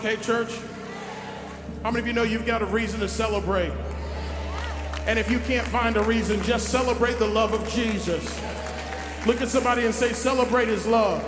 okay, church? How many of you know you've got a reason to celebrate? And if you can't find a reason, just celebrate the love of Jesus. Look at somebody and say, celebrate his love.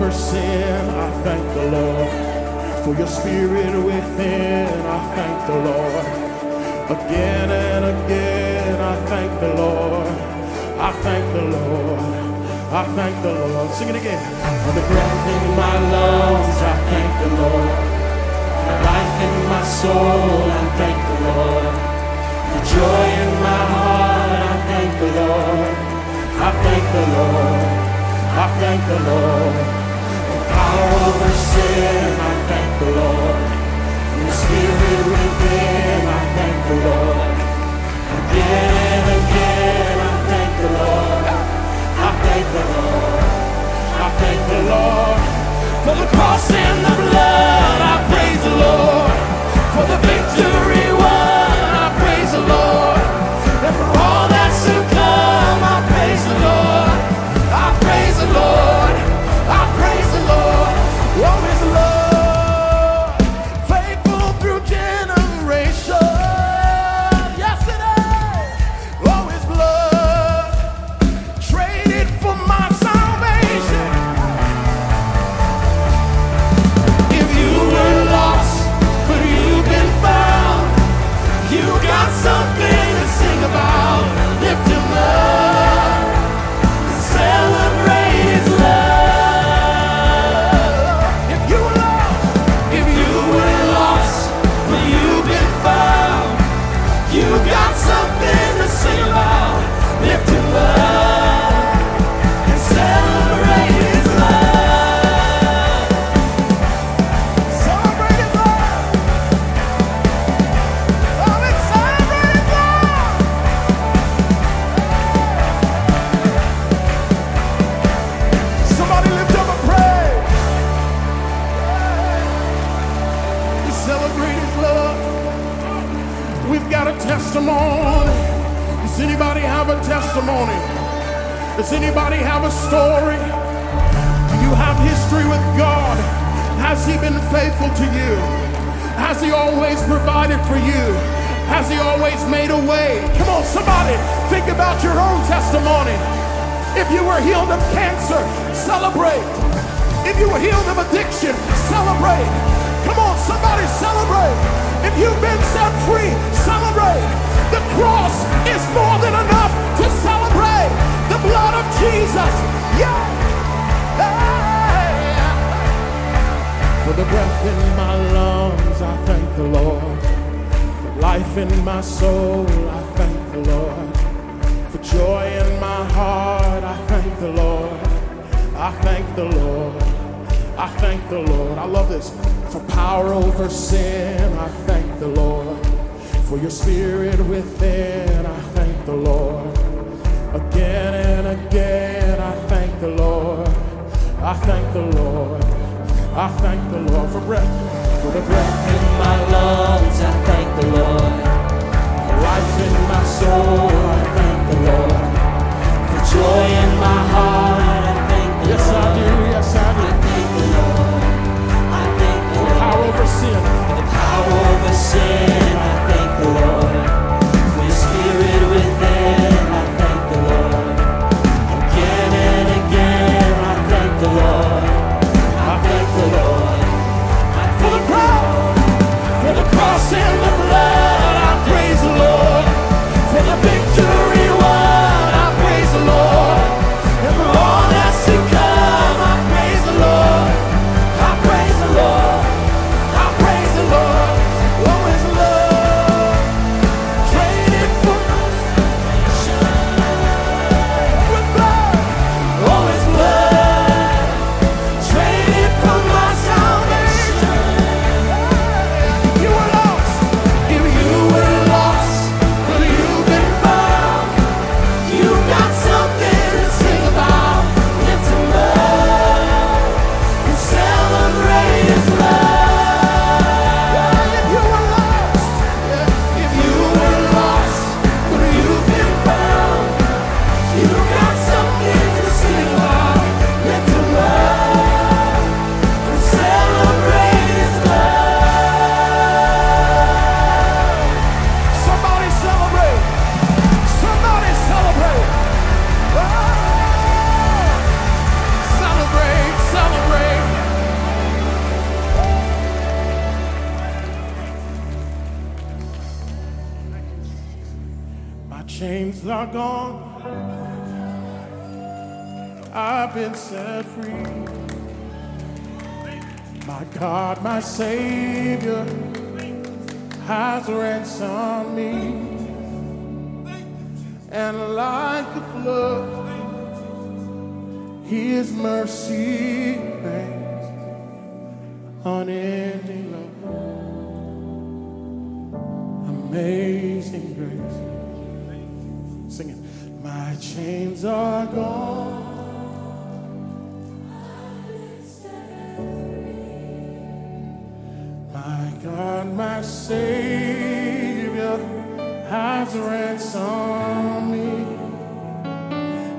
Over sin, I thank the Lord. For your spirit within, I thank the Lord. Again and again, I thank the Lord. I thank the Lord. I thank the Lord. Sing it again. For the breath in my lungs, I thank the Lord. For life in my soul, I thank the Lord. For joy in my heart, I thank the Lord. I thank the Lord. I thank the Lord. Sin, I thank the Lord. The spirit within, I thank the Lord. Again again, I thank the Lord. I thank the Lord. I thank the Lord. For the cross and the blood, I praise the Lord. For the victory won, I praise the Lord. And for all that's to come, I praise the Lord. I praise the Lord. Have a story? Do you have history with God? Has He been faithful to you? Has He always provided for you? Has He always made a way? Come on, somebody, think about your own testimony. If you were healed of cancer, celebrate. If you were healed of addiction, celebrate. Come on, somebody celebrate. If you've been set free, celebrate. The cross is more than enough to celebrate. Blood of Jesus. Yeah. yeah. For the breath in my lungs, I thank the Lord. For life in my soul, I thank the Lord. For joy in my heart, I thank the Lord. I thank the Lord. I thank the Lord. I love this. For power over sin, I thank the Lord. For your spirit within, I thank the Lord. Again again, I thank the Lord. I thank the Lord. I thank the Lord for breath, for the breath In my lungs, I thank the Lord. for life in my soul. I thank the Lord. For joy in my heart, I thank the Yes, Lord. I do. Yes, I do. I thank the Lord. I thank the Lord. Power over sin. For the power over sin, I thank the Lord. My Savior has ransomed me. And like a flood, His mercy rains, unending love, amazing grace. Sing it. My chains are gone.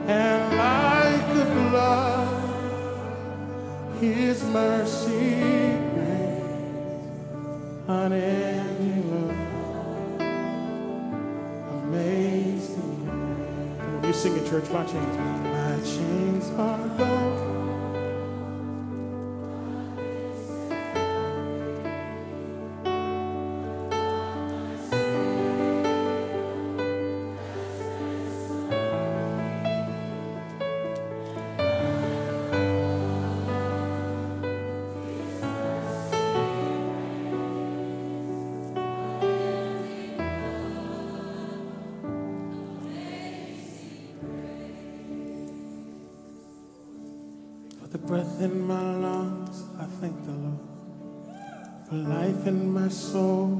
And like the blood, His mercy amazing. You sing it, church. My chains, my chains are gone. In my lungs, I thank the Lord. For life in my soul,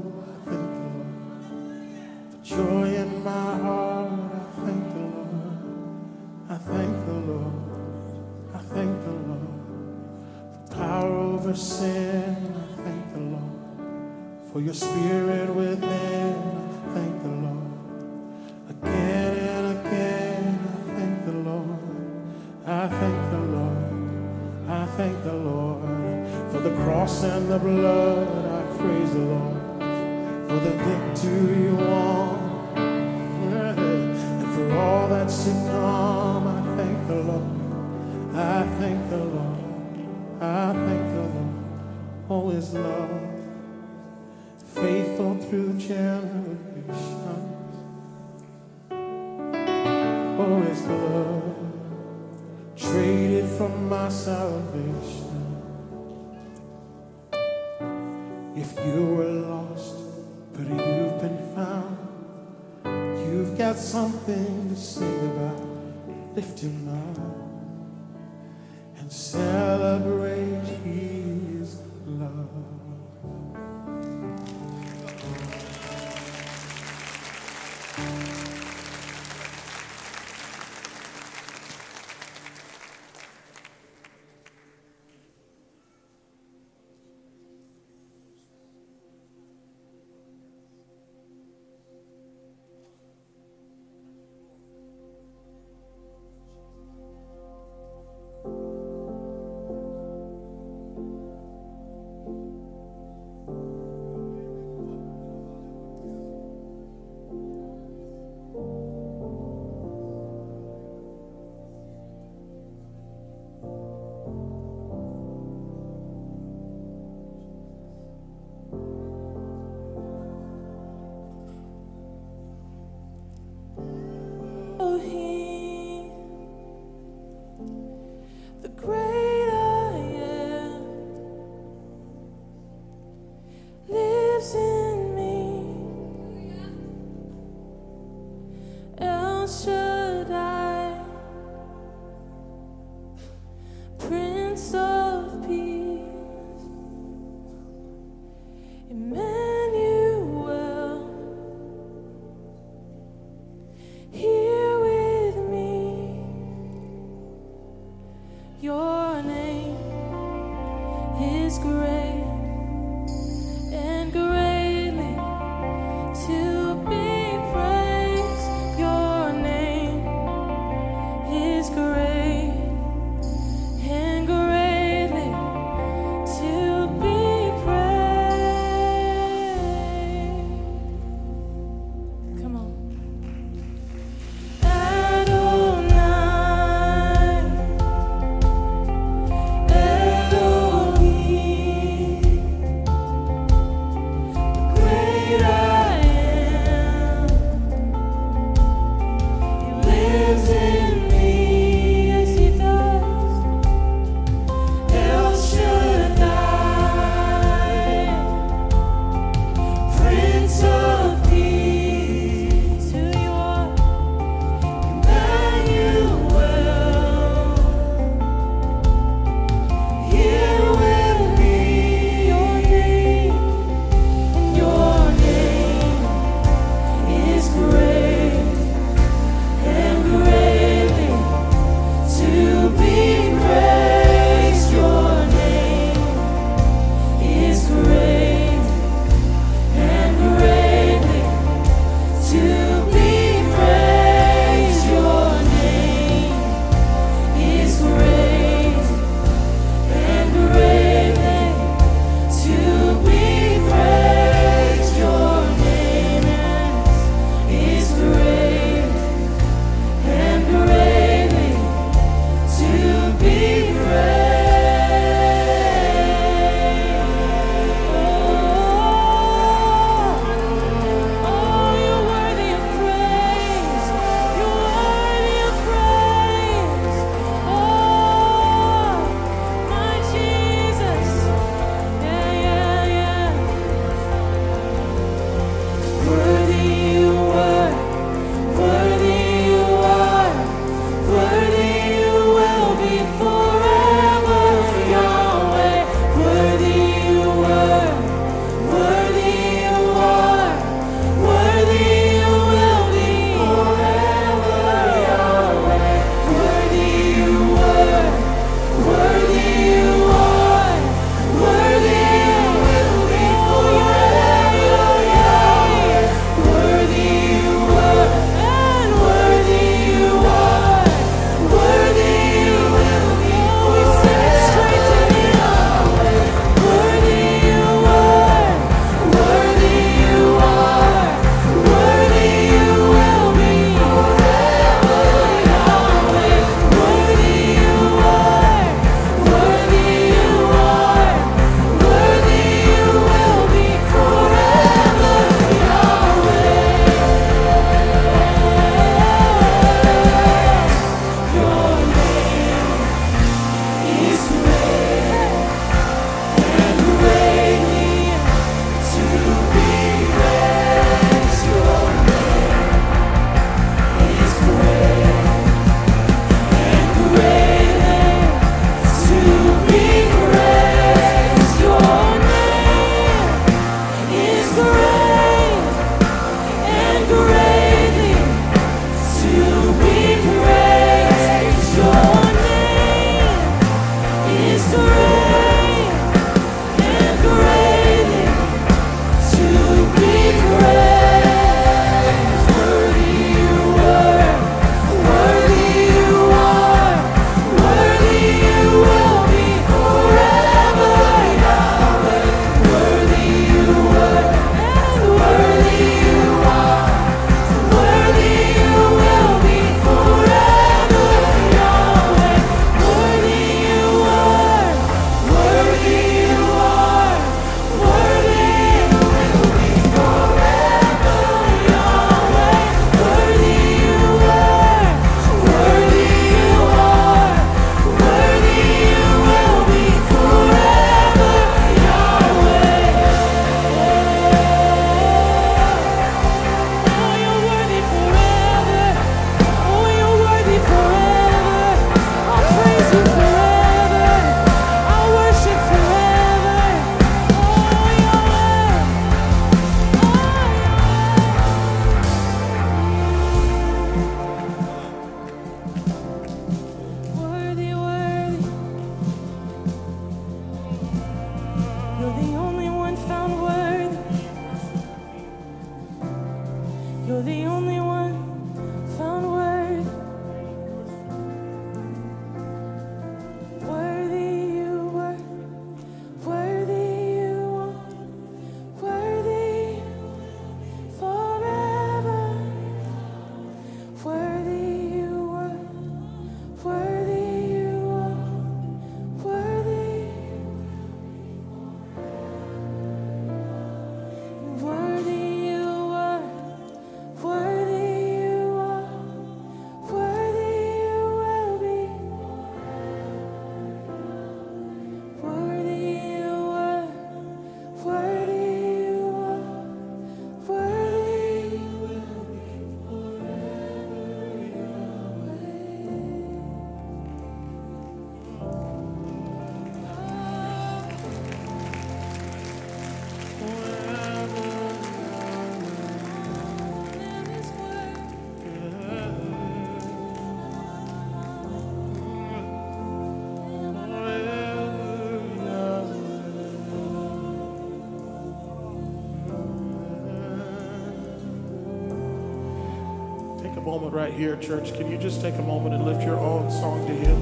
church. Can you just take a moment and lift your own song to Him?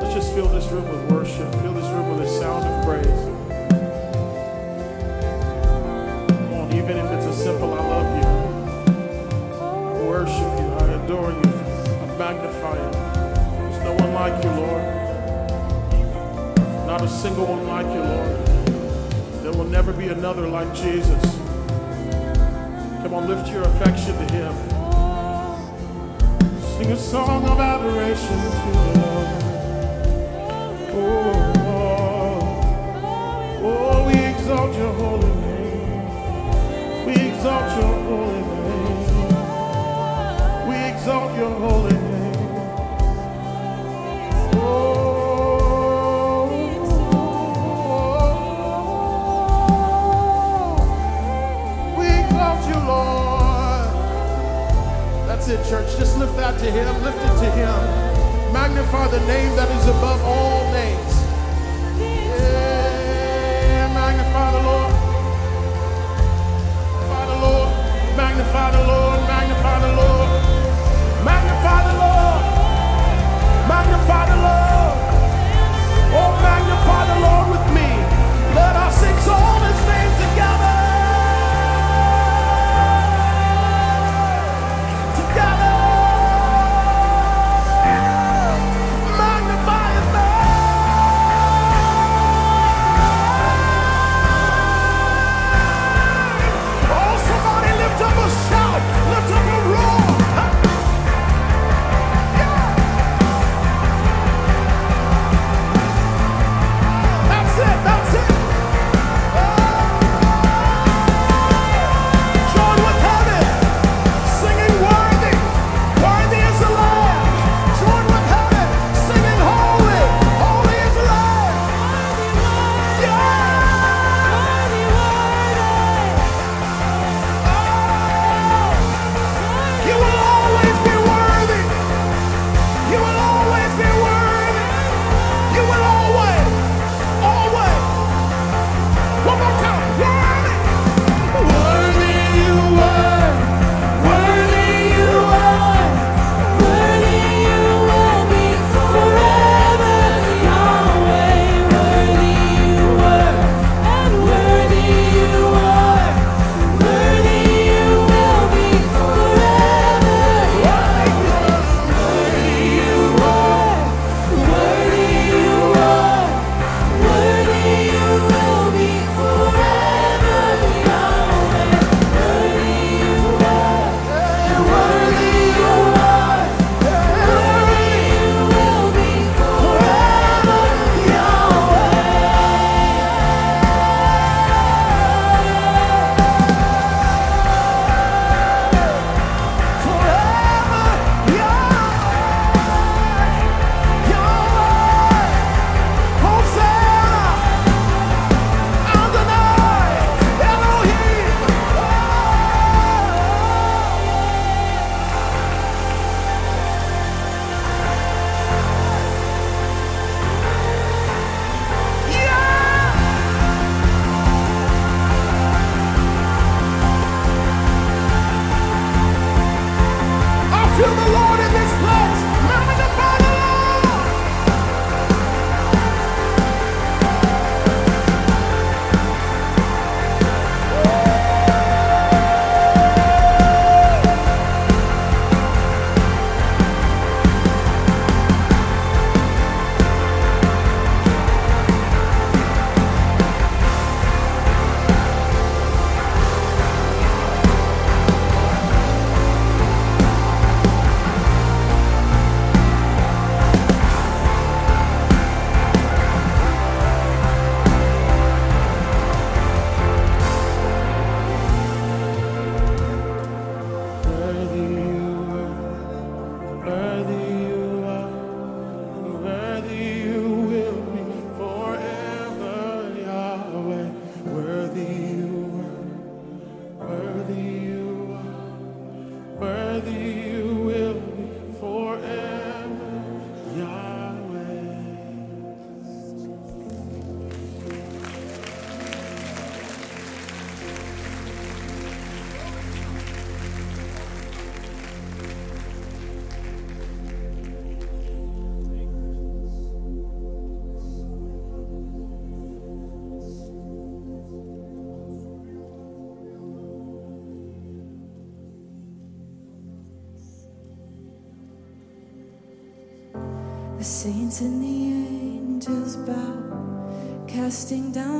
Let's just fill this room with worship. Fill this room with a sound of praise. Come on, even if it's a simple I love you. I worship you. I adore you. I magnify you. There's no one like you, Lord. Not a single one like you, Lord. There will never be another like Jesus. Come on, lift your affection to Him. Sing a song of adoration to the Lord. Oh, oh, oh, we exalt your holy name. We exalt your holy name. We exalt your holy That's it, church. Just lift that to Him. Lift it to Him. Magnify the name that is above all names. Yeah, magnify the Lord. Magnify the Lord. Magnify the Lord. Magnify the Lord. Magnify the Lord. Magnify the Lord. Oh, magnify the Lord with me. Bow, down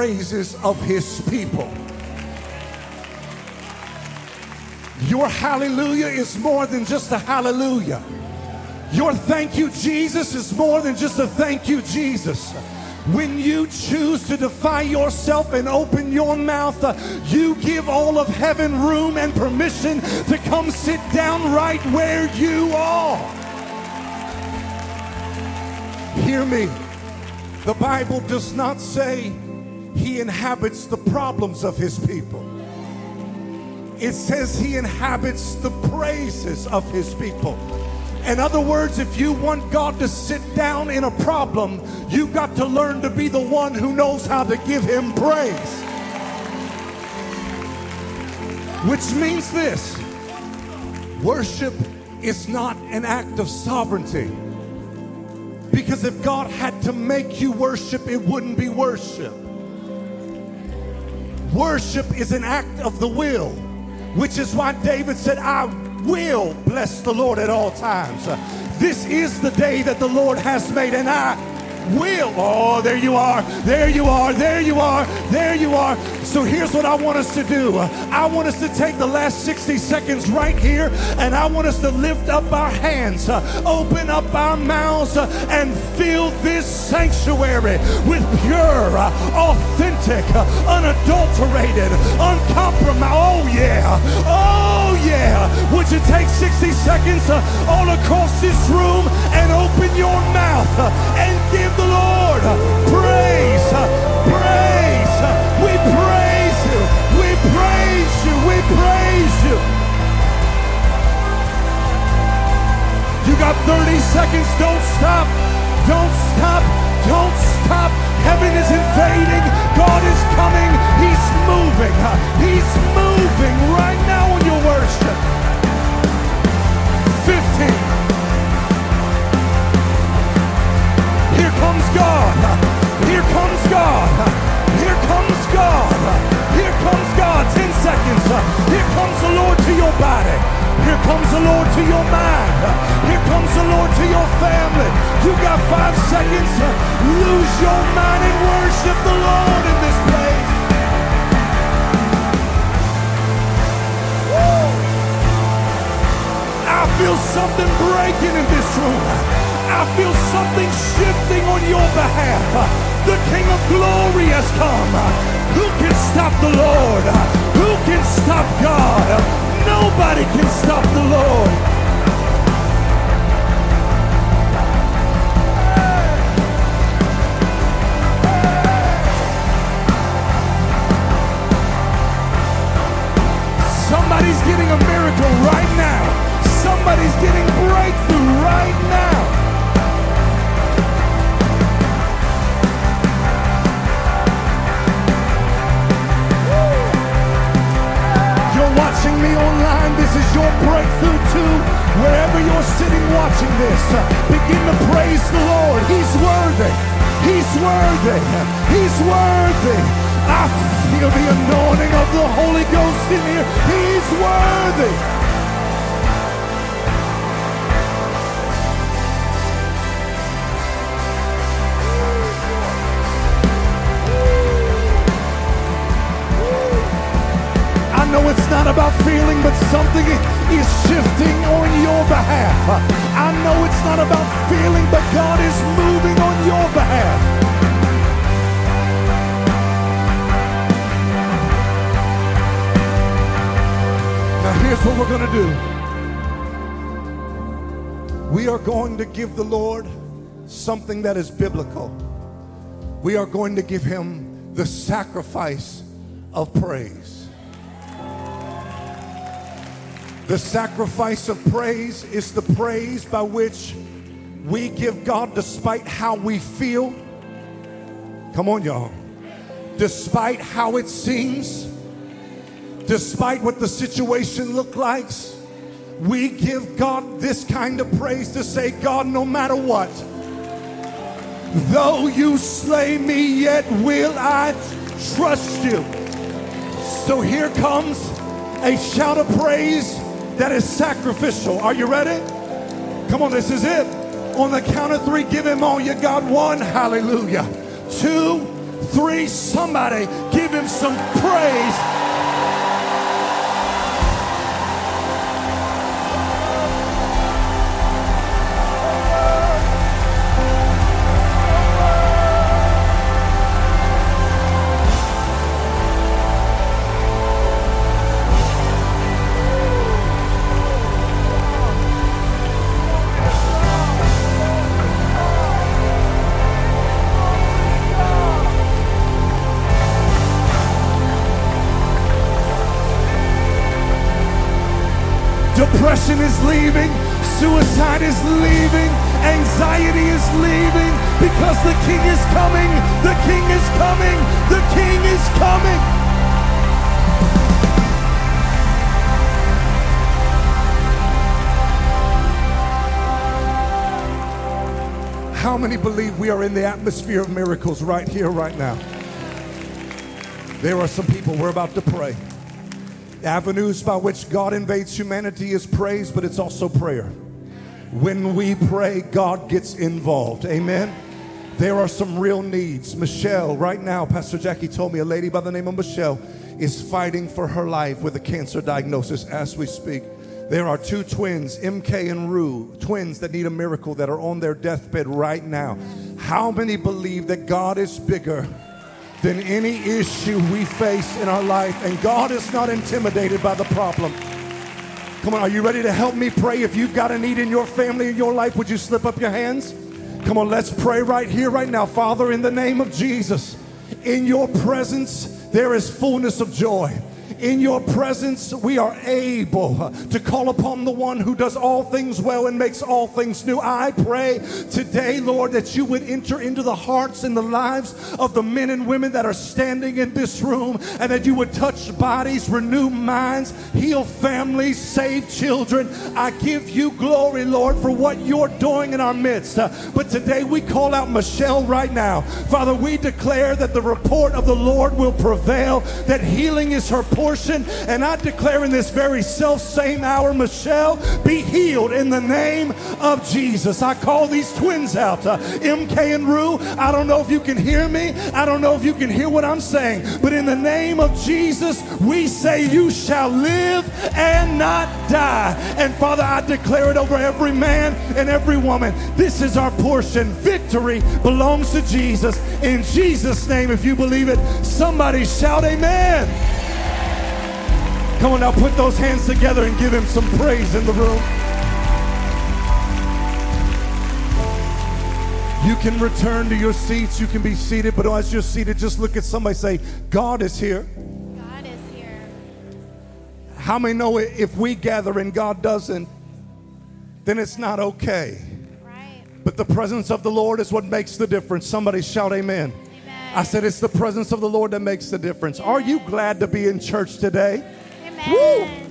praises of his people. Your hallelujah is more than just a hallelujah. Your thank you, Jesus, is more than just a thank you, Jesus. When you choose to defy yourself and open your mouth, uh, you give all of heaven room and permission to come sit down right where you are. Hear me. The Bible does not say inhabits the problems of his people. It says he inhabits the praises of his people. In other words, if you want God to sit down in a problem, you've got to learn to be the one who knows how to give him praise. Which means this worship is not an act of sovereignty. Because if God had to make you worship, it wouldn't be worship. Worship is an act of the will, which is why David said, I will bless the Lord at all times. This is the day that the Lord has made, and I will. Oh, there you are. There you are. There you are. There you are. So here's what I want us to do. I want us to take the last 60 seconds right here and I want us to lift up our hands, open up our mouths, and fill this sanctuary with pure, authentic, unadulterated, uncompromised. Oh, yeah. Oh, yeah. Would you take 60 seconds uh, all across this room and open your mouth uh, and give the Lord praise? uh, Praise. You. We praise you. You got 30 seconds. Don't stop. Don't stop. Don't stop. Heaven is invading. God is coming. He's moving. He's moving right now in your worship. 15. Here comes God. Here comes God. Here comes the Lord to your body. Here comes the Lord to your mind. Here comes the Lord to your family. You got five seconds. Lose your mind and worship the Lord in this place. Woo! I feel something breaking in this room. I feel something shifting on your behalf. The King of Glory has come. Who can stop the Lord? Who can stop God? Nobody can stop the Lord. Somebody's getting a miracle right now. Somebody's getting breakthrough watching me online, this is your breakthrough too. Wherever you're sitting watching this, begin to praise the Lord. He's worthy. He's worthy. He's worthy. I feel the anointing of the Holy Ghost in here. He's worthy. About feeling, but something is shifting on your behalf. I know it's not about feeling, but God is moving on your behalf. Now, here's what we're going to do we are going to give the Lord something that is biblical. We are going to give him the sacrifice of praise. The sacrifice of praise is the praise by which we give God despite how we feel. Come on, y'all. Despite how it seems, despite what the situation looks like, we give God this kind of praise to say, God, no matter what, though you slay me, yet will I trust you. So here comes a shout of praise that is sacrificial. Are you ready? Come on, this is it. On the count of three, give him all you got. One, hallelujah. Two, three, somebody give him some praise. Depression is leaving, suicide is leaving, anxiety is leaving because the King is coming, the King is coming, the King is coming. How many believe we are in the atmosphere of miracles right here, right now? There are some people we're about to pray. Avenues by which God invades humanity is praise, but it's also prayer. When we pray, God gets involved. Amen. There are some real needs. Michelle, right now, Pastor Jackie told me a lady by the name of Michelle is fighting for her life with a cancer diagnosis as we speak. There are two twins, MK and Rue, twins that need a miracle that are on their deathbed right now. How many believe that God is bigger than any issue we face in our life and God is not intimidated by the problem? Come on, are you ready to help me pray? If you've got a need in your family, in your life, would you slip up your hands? Come on, let's pray right here, right now. Father, in the name of Jesus, in your presence, there is fullness of joy. In your presence, we are able to call upon the one who does all things well and makes all things new. I pray today, Lord, that you would enter into the hearts and the lives of the men and women that are standing in this room and that you would touch bodies, renew minds, heal families, save children. I give you glory, Lord, for what you're doing in our midst. But today we call out Michelle right now. Father, we declare that the report of the Lord will prevail, that healing is her portion. And I declare in this very self same hour, Michelle, be healed in the name of Jesus. I call these twins out, uh, MK and Rue. I don't know if you can hear me. I don't know if you can hear what I'm saying. But in the name of Jesus, we say, You shall live and not die. And Father, I declare it over every man and every woman. This is our portion. Victory belongs to Jesus. In Jesus' name, if you believe it, somebody shout, Amen. Come on now, put those hands together and give him some praise in the room. You can return to your seats. You can be seated, but as you're seated, just look at somebody say, God is here. God is here. How many know it? If we gather and God doesn't, then it's not okay. Right. But the presence of the Lord is what makes the difference. Somebody shout, Amen. Amen. I said, It's the presence of the Lord that makes the difference. Are you glad to be in church today? Amen.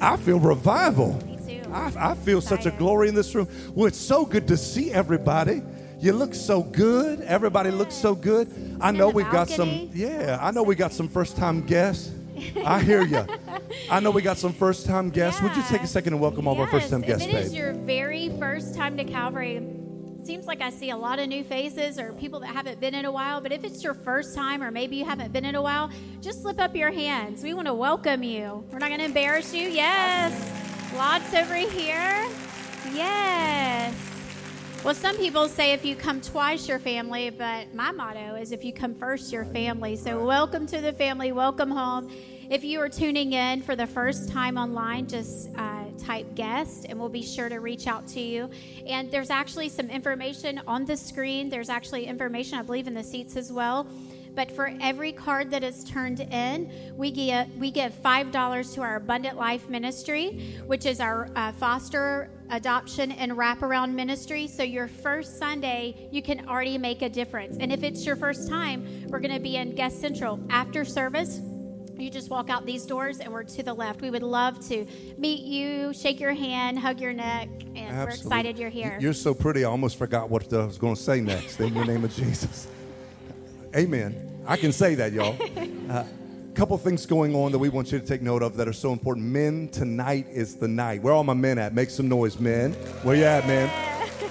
I feel revival. Me too. I, I feel such a glory in this room. Well, it's so good to see everybody. You look so good. Everybody looks so good. I know we've got some, yeah, I know we got some first time guests. I hear you. I know we got some first time guests. Would you take a second and welcome all of our first time guests, If it is babe? your very first time to Calvary, seems like I see a lot of new faces or people that haven't been in a while. But if it's your first time or maybe you haven't been in a while, just slip up your hands. We want to welcome you. We're not going to embarrass you. Yes. Lots over here. Yes. Well, some people say if you come twice, your family, but my motto is if you come first, your family. So, welcome to the family, welcome home. If you are tuning in for the first time online, just uh, type guest and we'll be sure to reach out to you. And there's actually some information on the screen. There's actually information, I believe, in the seats as well. But for every card that is turned in, we give we give five dollars to our Abundant Life Ministry, which is our uh, foster adoption and wraparound ministry. So your first Sunday, you can already make a difference. And if it's your first time, we're going to be in Guest Central after service. You just walk out these doors and we're to the left. We would love to meet you, shake your hand, hug your neck, and we're excited you're here. You're so pretty, I almost forgot what I was going to say next. In the name of Jesus. Amen. I can say that, y'all. A uh, couple things going on that we want you to take note of that are so important. Men, tonight is the night. Where all my men at? Make some noise, men. Where you at, man?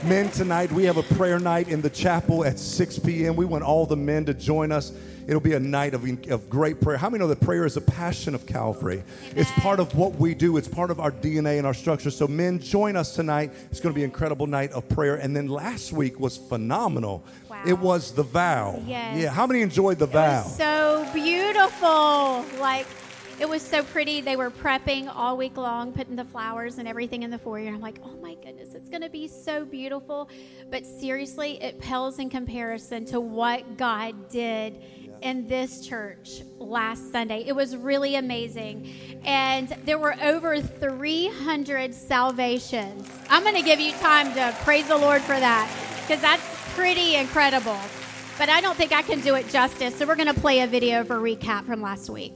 Men, tonight we have a prayer night in the chapel at 6 p.m. We want all the men to join us. It'll be a night of, of great prayer. How many know that prayer is a passion of Calvary? It's part of what we do, it's part of our DNA and our structure. So, men, join us tonight. It's going to be an incredible night of prayer. And then last week was phenomenal. Wow. It was the vow. Yes. Yeah. How many enjoyed the It vow? was so beautiful. Like it was so pretty. They were prepping all week long, putting the flowers and everything in the foyer. And I'm like, oh my goodness, it's going to be so beautiful. But seriously, it pales in comparison to what God did in this church last Sunday. It was really amazing. And there were over 300 salvations. I'm going to give you time to praise the Lord for that because that's pretty incredible. But I don't think I can do it justice. So we're going to play a video for recap from last week.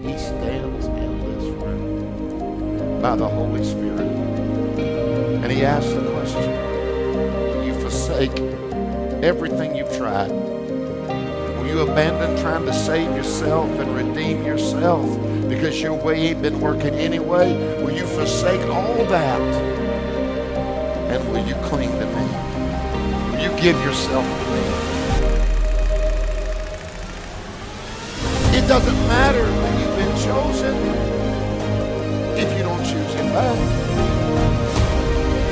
He stands in this room by the Holy Spirit. And he asks the question Will you forsake everything you've tried? You abandon trying to save yourself and redeem yourself because your way ain't been working anyway? Will you forsake all that? And will you cling to me? Will you give yourself to me? It doesn't matter that you've been chosen if you don't choose him back.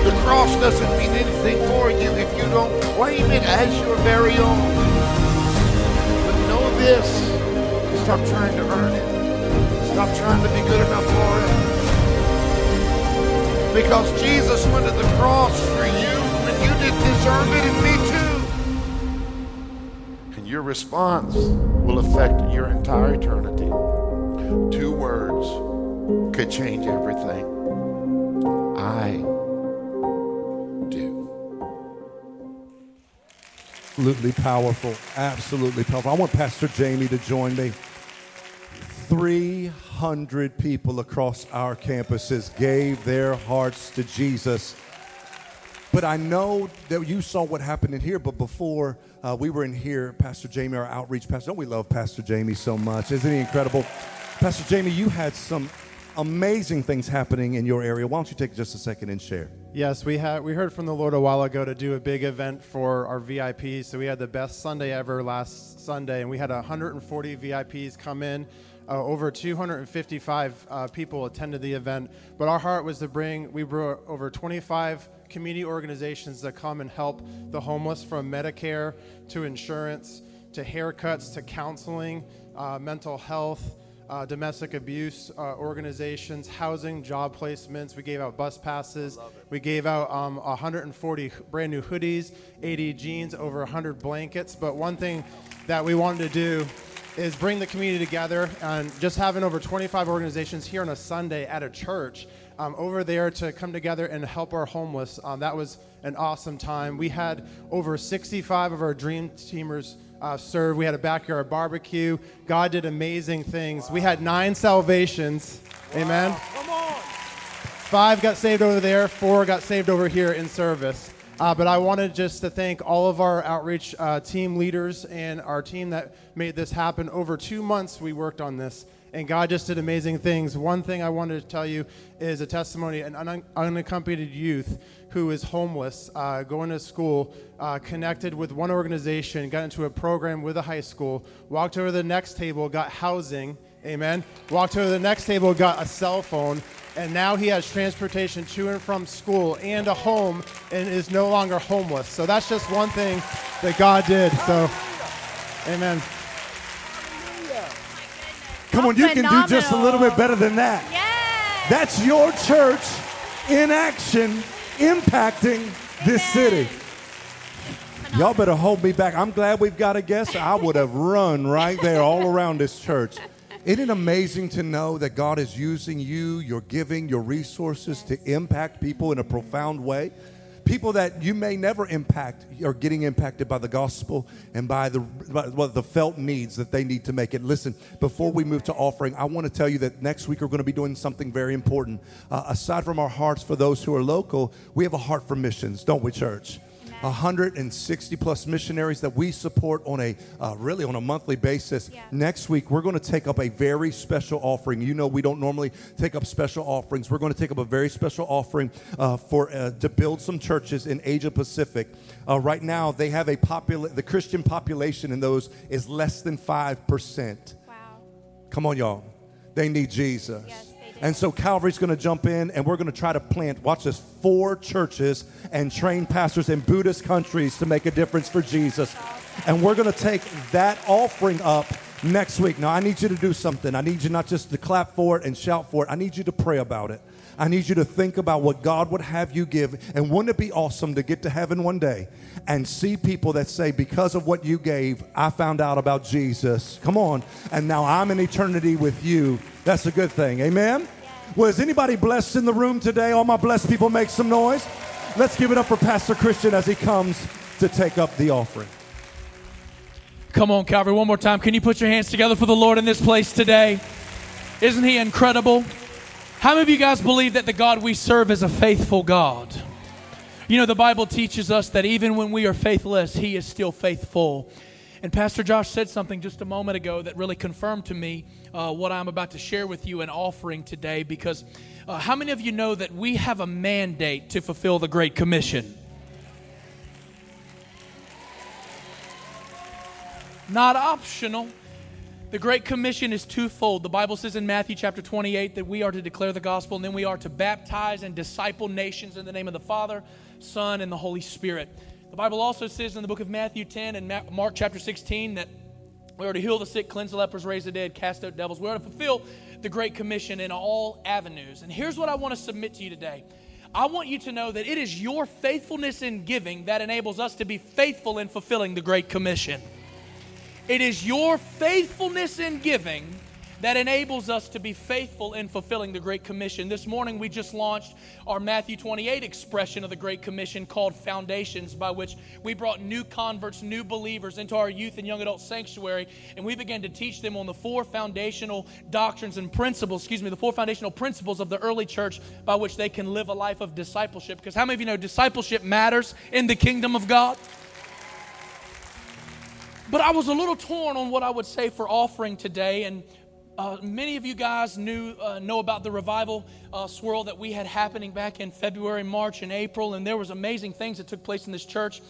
The cross doesn't mean anything for you if you don't claim it as your very own. This stop trying to earn it, stop trying to be good enough for it. Because Jesus went to the cross for you and you didn't deserve it, and me too. And your response will affect your entire eternity. Two words could change everything. I Absolutely powerful. Absolutely powerful. I want Pastor Jamie to join me. 300 people across our campuses gave their hearts to Jesus. But I know that you saw what happened in here, but before uh, we were in here, Pastor Jamie, our outreach pastor, don't we love Pastor Jamie so much? Isn't he incredible? Pastor Jamie, you had some amazing things happening in your area. Why don't you take just a second and share? Yes, we had we heard from the Lord a while ago to do a big event for our VIPs. So we had the best Sunday ever last Sunday, and we had 140 VIPs come in. Uh, over 255 uh, people attended the event. But our heart was to bring we brought over 25 community organizations that come and help the homeless from Medicare to insurance to haircuts to counseling, uh, mental health uh, domestic abuse uh, organizations, housing, job placements. We gave out bus passes. We gave out um, 140 brand new hoodies, 80 jeans, over 100 blankets. But one thing that we wanted to do is bring the community together and just having over 25 organizations here on a Sunday at a church um, over there to come together and help our homeless. Um, that was an awesome time. We had over 65 of our dream teamers uh, serve. We had a backyard barbecue. God did amazing things. We had nine salvations. Amen. Five got saved over there, four got saved over here in service. Uh, but I wanted just to thank all of our outreach uh, team leaders and our team that made this happen. Over two months, we worked on this, and God just did amazing things. One thing I wanted to tell you is a testimony an un- unaccompanied youth who is homeless, uh, going to school, uh, connected with one organization, got into a program with a high school, walked over to the next table, got housing. Amen. Walked over the next table, got a cell phone, and now he has transportation to and from school and a home and is no longer homeless. So that's just one thing that God did. So, amen. Come on, you can do just a little bit better than that. Yes. That's your church in action, impacting this city. Y'all better hold me back. I'm glad we've got a guest. I would have run right there all around this church. Isn't it amazing to know that God is using you, your giving, your resources to impact people in a profound way? People that you may never impact are getting impacted by the gospel and by the by, well, the felt needs that they need to make it. Listen, before we move to offering, I want to tell you that next week we're going to be doing something very important. Uh, aside from our hearts for those who are local, we have a heart for missions, don't we, church? 160 plus missionaries that we support on a uh, really on a monthly basis. Yeah. Next week, we're going to take up a very special offering. You know, we don't normally take up special offerings. We're going to take up a very special offering uh, for uh, to build some churches in Asia Pacific. Uh, right now, they have a popula- the Christian population in those is less than five percent. Wow. Come on, y'all. They need Jesus. Yes. And so Calvary's going to jump in and we're going to try to plant, watch this, four churches and train pastors in Buddhist countries to make a difference for Jesus. And we're going to take that offering up next week. Now, I need you to do something. I need you not just to clap for it and shout for it, I need you to pray about it. I need you to think about what God would have you give. And wouldn't it be awesome to get to heaven one day and see people that say, because of what you gave, I found out about Jesus. Come on. And now I'm in eternity with you. That's a good thing. Amen? Well, is anybody blessed in the room today? All my blessed people make some noise. Let's give it up for Pastor Christian as he comes to take up the offering. Come on, Calvary, one more time. Can you put your hands together for the Lord in this place today? Isn't He incredible? How many of you guys believe that the God we serve is a faithful God? You know, the Bible teaches us that even when we are faithless, He is still faithful. And Pastor Josh said something just a moment ago that really confirmed to me uh, what I'm about to share with you in offering today. Because uh, how many of you know that we have a mandate to fulfill the Great Commission? Not optional. The Great Commission is twofold. The Bible says in Matthew chapter 28 that we are to declare the gospel and then we are to baptize and disciple nations in the name of the Father, Son, and the Holy Spirit. The Bible also says in the book of Matthew 10 and Mark chapter 16 that we are to heal the sick, cleanse the lepers, raise the dead, cast out devils. We are to fulfill the Great Commission in all avenues. And here's what I want to submit to you today. I want you to know that it is your faithfulness in giving that enables us to be faithful in fulfilling the Great Commission. It is your faithfulness in giving that enables us to be faithful in fulfilling the Great Commission. This morning, we just launched our Matthew 28 expression of the Great Commission called Foundations, by which we brought new converts, new believers into our youth and young adult sanctuary, and we began to teach them on the four foundational doctrines and principles, excuse me, the four foundational principles of the early church by which they can live a life of discipleship. Because how many of you know discipleship matters in the kingdom of God? But I was a little torn on what I would say for offering today, and uh, many of you guys knew uh, know about the revival uh, swirl that we had happening back in February, March, and April, and there was amazing things that took place in this church.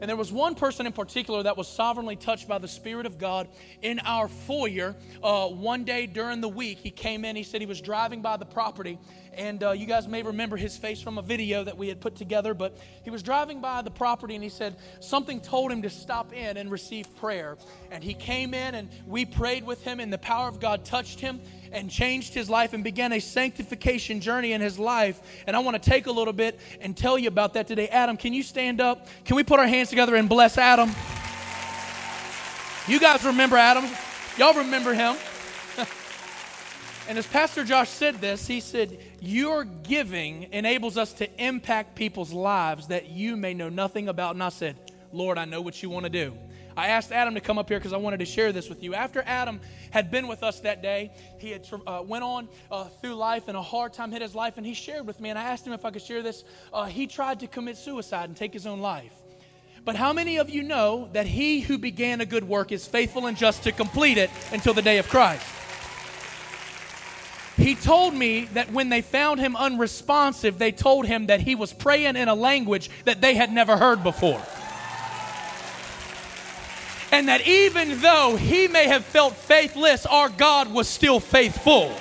And there was one person in particular that was sovereignly touched by the Spirit of God in our foyer. Uh, one day during the week, he came in. He said he was driving by the property, and uh, you guys may remember his face from a video that we had put together. But he was driving by the property, and he said something told him to stop in and receive prayer. And he came in, and we prayed with him, and the power of God touched him and changed his life and began a sanctification journey in his life. And I want to take a little bit and tell you about that today. Adam, can you stand up? Can we put our hands together and bless Adam? You guys remember Adam? Y'all remember him? and as Pastor Josh said this, he said, Your giving enables us to impact people's lives that you may know nothing about. And I said, Lord, I know what you want to do. I asked Adam to come up here because I wanted to share this with you. After Adam had been with us that day, he had uh, went on uh, through life and a hard time hit his life, and he shared with me. And I asked him if I could share this. Uh, he tried to commit suicide and take his own life. But how many of you know that he who began a good work is faithful and just to complete it until the day of Christ? He told me that when they found him unresponsive, they told him that he was praying in a language that they had never heard before. And that even though he may have felt faithless, our God was still faithful.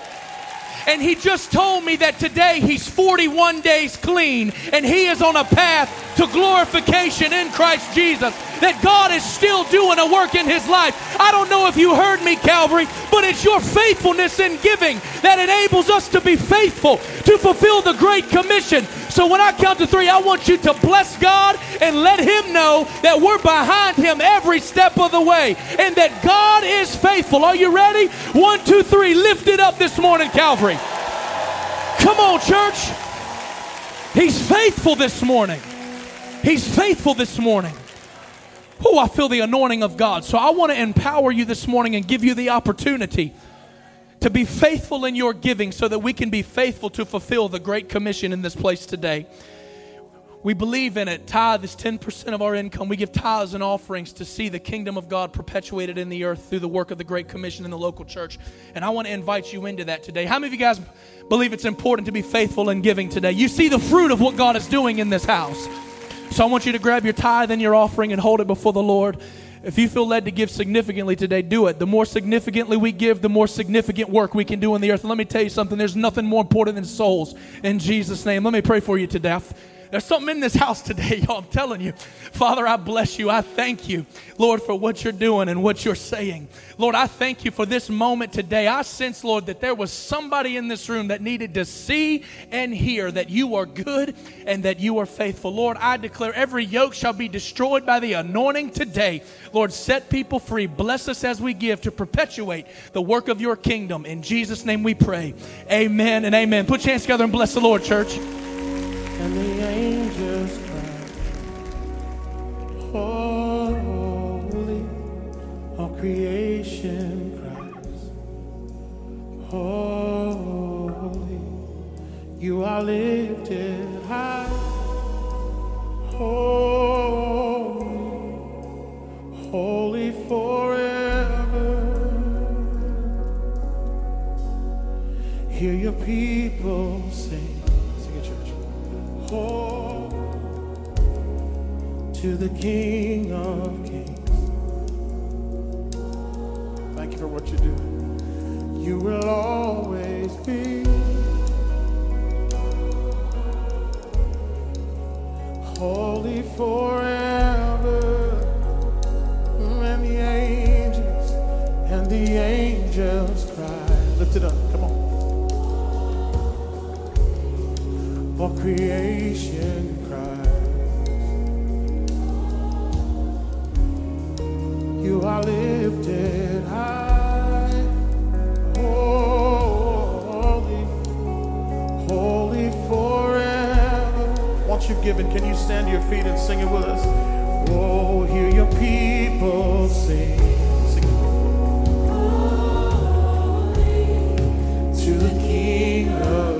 And he just told me that today he's 41 days clean and he is on a path to glorification in Christ Jesus. That God is still doing a work in his life. I don't know if you heard me, Calvary, but it's your faithfulness in giving that enables us to be faithful to fulfill the Great Commission. So when I count to three, I want you to bless God and let him know that we're behind him every step of the way and that God is faithful. Are you ready? One, two, three. Lift it up this morning, Calvary. Come on, church. He's faithful this morning. He's faithful this morning. Oh, I feel the anointing of God. So I want to empower you this morning and give you the opportunity to be faithful in your giving so that we can be faithful to fulfill the Great Commission in this place today. We believe in it. Tithe is 10% of our income. We give tithes and offerings to see the kingdom of God perpetuated in the earth through the work of the Great Commission in the local church. And I want to invite you into that today. How many of you guys believe it's important to be faithful in giving today? You see the fruit of what God is doing in this house. So I want you to grab your tithe and your offering and hold it before the Lord. If you feel led to give significantly today, do it. The more significantly we give, the more significant work we can do in the earth. And let me tell you something there's nothing more important than souls in Jesus' name. Let me pray for you today. There's something in this house today, y'all. I'm telling you. Father, I bless you. I thank you, Lord, for what you're doing and what you're saying. Lord, I thank you for this moment today. I sense, Lord, that there was somebody in this room that needed to see and hear that you are good and that you are faithful. Lord, I declare every yoke shall be destroyed by the anointing today. Lord, set people free. Bless us as we give to perpetuate the work of your kingdom. In Jesus' name we pray. Amen and amen. Put your hands together and bless the Lord, church. And the angels cry, Holy, all creation cries, Holy, you are lifted high, Holy, holy forever. Hear your people To the King of Kings. Thank you for what you do. You will always be holy forever. And the angels, and the angels cry. Lift it up, come on. All creation cries. You are lifted high, holy, holy forever. Once you've given, can you stand to your feet and sing it with us? Oh, hear your people sing. To the King of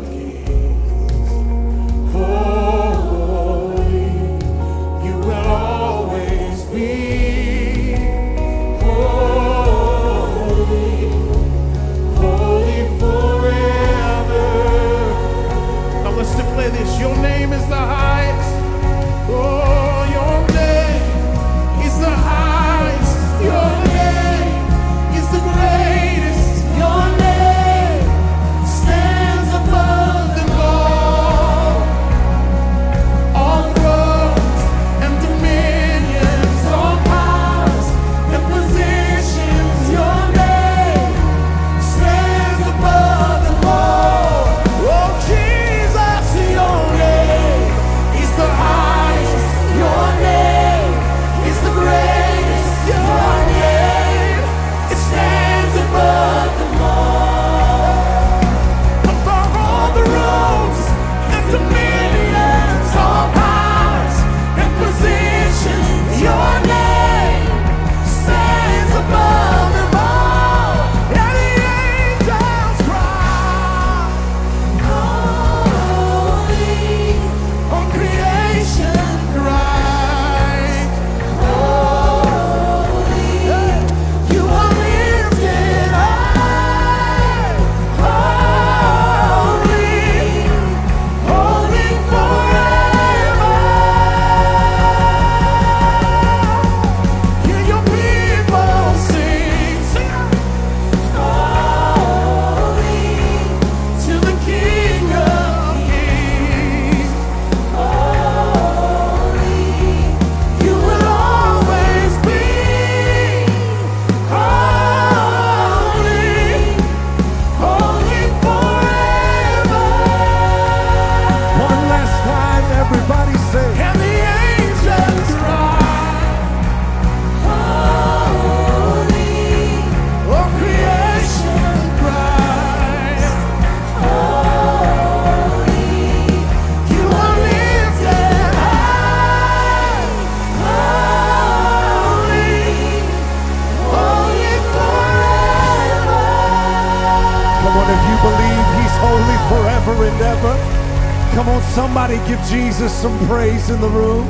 give Jesus some praise in the room.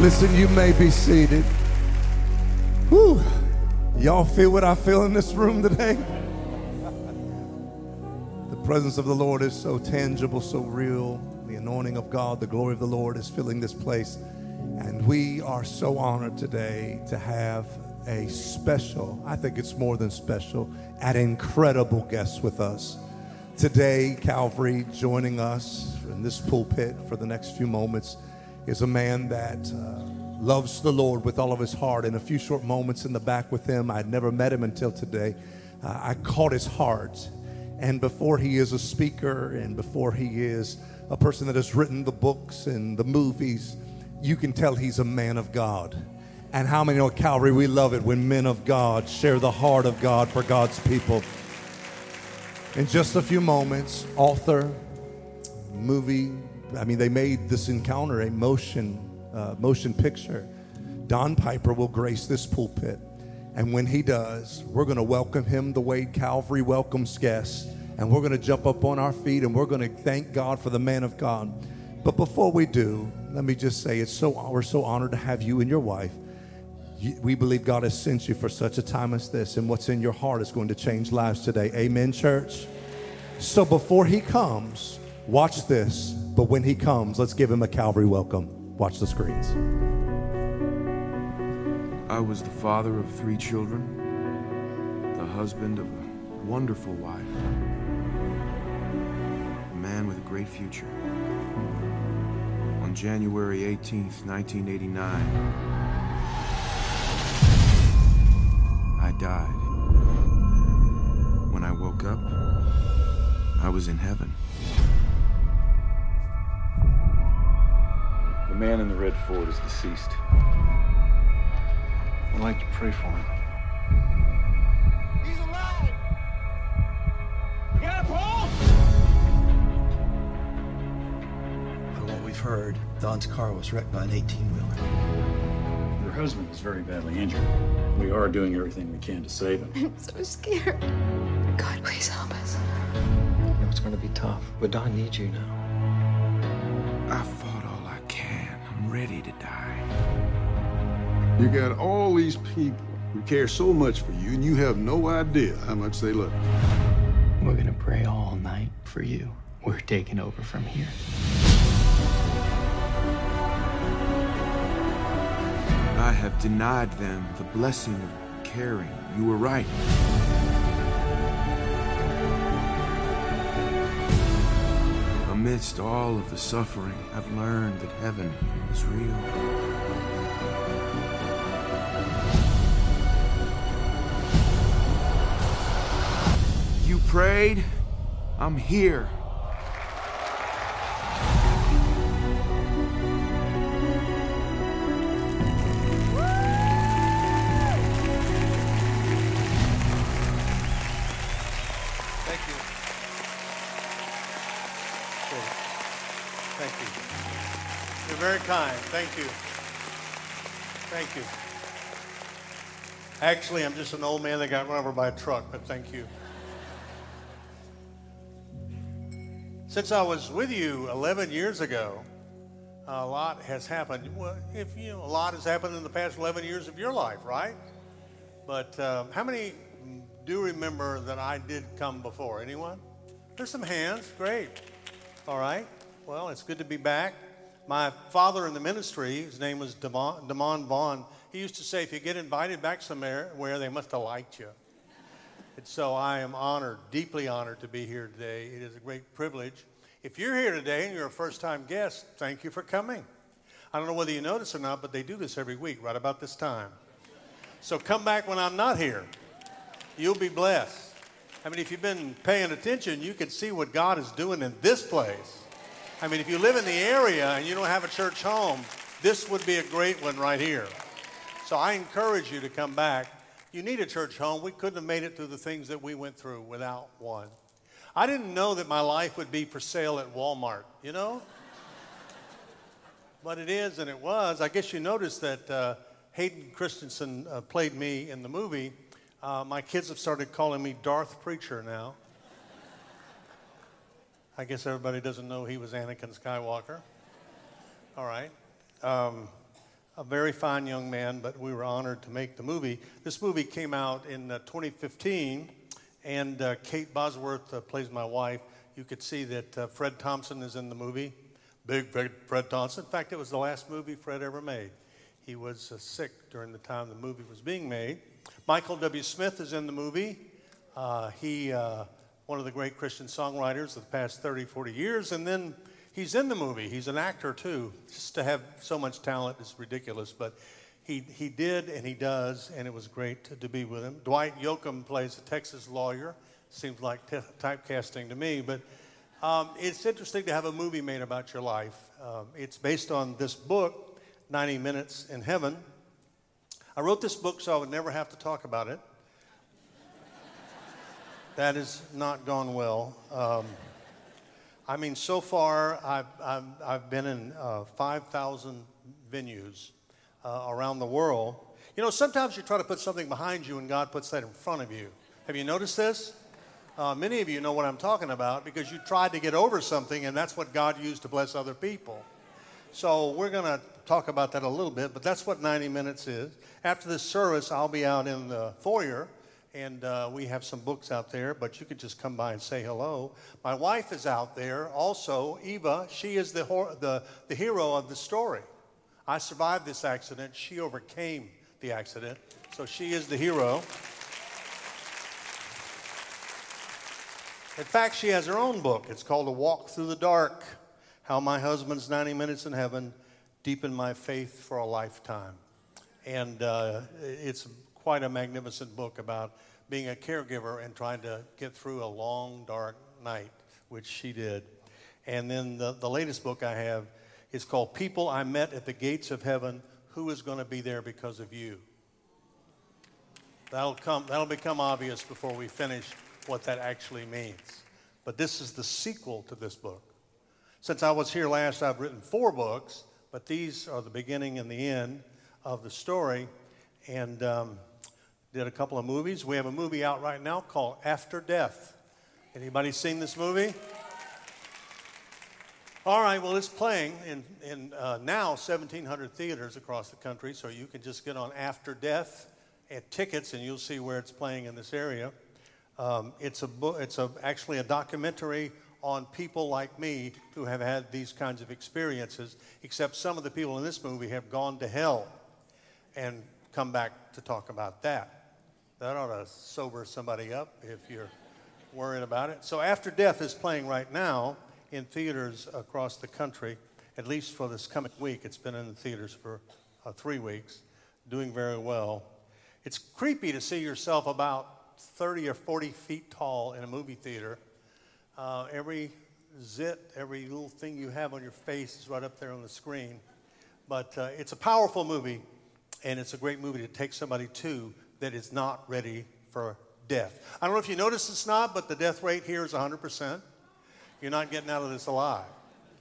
Listen, you may be seated. Whew. Y'all feel what I feel in this room today? The presence of the Lord is so tangible, so real. The anointing of God, the glory of the Lord is filling this place. And we are so honored today to have a special, I think it's more than special, an incredible guest with us. Today, Calvary joining us in this pulpit for the next few moments is a man that uh, loves the Lord with all of his heart. In a few short moments in the back with him, I'd never met him until today. Uh, I caught his heart. And before he is a speaker and before he is a person that has written the books and the movies, you can tell he's a man of God. And how many know Calvary we love it when men of God share the heart of God for God's people? In just a few moments, author, movie, I mean, they made this encounter a motion, uh, motion picture. Don Piper will grace this pulpit. And when he does, we're going to welcome him the way Calvary welcomes guests. And we're going to jump up on our feet and we're going to thank God for the man of God. But before we do, let me just say it's so we're so honored to have you and your wife. We believe God has sent you for such a time as this, and what's in your heart is going to change lives today. Amen, church. So before he comes, watch this. But when he comes, let's give him a Calvary welcome. Watch the screens. I was the father of three children, the husband of a wonderful wife, a man with a great future. On January 18th, 1989, died. When I woke up, I was in heaven. The man in the red Ford is deceased. I'd like to pray for him. He's alive! You got a pulse? From what we've heard, Don's car was wrecked by an 18-wheeler. Your husband is very badly injured. We are doing everything we can to save him. I'm so scared. God, please help us. I know it's going to be tough, but Don needs you now. I fought all I can. I'm ready to die. You got all these people who care so much for you, and you have no idea how much they love you. We're gonna pray all night for you. We're taking over from here. I have denied them the blessing of caring. You were right. Amidst all of the suffering, I've learned that heaven is real. You prayed, I'm here. Actually, I'm just an old man that got run over by a truck, but thank you. Since I was with you 11 years ago, a lot has happened. Well, if you know, a lot has happened in the past 11 years of your life, right? But um, how many do remember that I did come before? Anyone? There's some hands. Great. All right. Well, it's good to be back. My father in the ministry, his name was Damon, Damon Vaughn, he used to say, if you get invited back somewhere, where they must have liked you. And so I am honored, deeply honored to be here today. It is a great privilege. If you're here today and you're a first time guest, thank you for coming. I don't know whether you notice or not, but they do this every week, right about this time. So come back when I'm not here. You'll be blessed. I mean, if you've been paying attention, you can see what God is doing in this place. I mean, if you live in the area and you don't have a church home, this would be a great one right here. So I encourage you to come back. You need a church home. We couldn't have made it through the things that we went through without one. I didn't know that my life would be for sale at Walmart, you know? but it is, and it was. I guess you noticed that uh, Hayden Christensen uh, played me in the movie. Uh, my kids have started calling me Darth Preacher now. I guess everybody doesn't know he was Anakin Skywalker. All right. Um, a very fine young man, but we were honored to make the movie. This movie came out in uh, 2015, and uh, Kate Bosworth uh, plays my wife. You could see that uh, Fred Thompson is in the movie. Big Fred, Fred Thompson. In fact, it was the last movie Fred ever made. He was uh, sick during the time the movie was being made. Michael W. Smith is in the movie. Uh, he, one of the great Christian songwriters of the past 30, 40 years, and then he's in the movie. He's an actor too. Just to have so much talent is ridiculous, but he, he did and he does, and it was great to, to be with him. Dwight Yoakam plays a Texas lawyer. Seems like typecasting to me, but um, it's interesting to have a movie made about your life. Um, it's based on this book, 90 Minutes in Heaven. I wrote this book so I would never have to talk about it. That has not gone well. Um, I mean, so far, I've, I've, I've been in uh, 5,000 venues uh, around the world. You know, sometimes you try to put something behind you and God puts that in front of you. Have you noticed this? Uh, many of you know what I'm talking about because you tried to get over something and that's what God used to bless other people. So we're going to talk about that a little bit, but that's what 90 minutes is. After this service, I'll be out in the foyer and uh, we have some books out there, but you could just come by and say hello. My wife is out there also, Eva. She is the, the, the hero of the story. I survived this accident. She overcame the accident, so she is the hero. In fact, she has her own book. It's called A Walk Through the Dark How My Husband's 90 Minutes in Heaven Deepened My Faith for a Lifetime. And uh, it's quite a magnificent book about being a caregiver and trying to get through a long, dark night, which she did. And then the, the latest book I have is called People I Met at the Gates of Heaven Who is Going to Be There Because of You? That'll, come, that'll become obvious before we finish what that actually means. But this is the sequel to this book. Since I was here last, I've written four books, but these are the beginning and the end of the story. And um, did a couple of movies. We have a movie out right now called After Death. Anybody seen this movie? All right, well, it's playing in, in uh, now 1,700 theaters across the country, so you can just get on After Death at tickets, and you'll see where it's playing in this area. Um, it's a bo- it's a, actually a documentary on people like me who have had these kinds of experiences, except some of the people in this movie have gone to hell and come back to talk about that. That ought to sober somebody up if you're worrying about it. So, After Death is playing right now in theaters across the country, at least for this coming week. It's been in the theaters for uh, three weeks, doing very well. It's creepy to see yourself about 30 or 40 feet tall in a movie theater. Uh, every zit, every little thing you have on your face is right up there on the screen. But uh, it's a powerful movie, and it's a great movie to take somebody to that is not ready for death. I don't know if you noticed this not, but the death rate here is 100%. You're not getting out of this alive.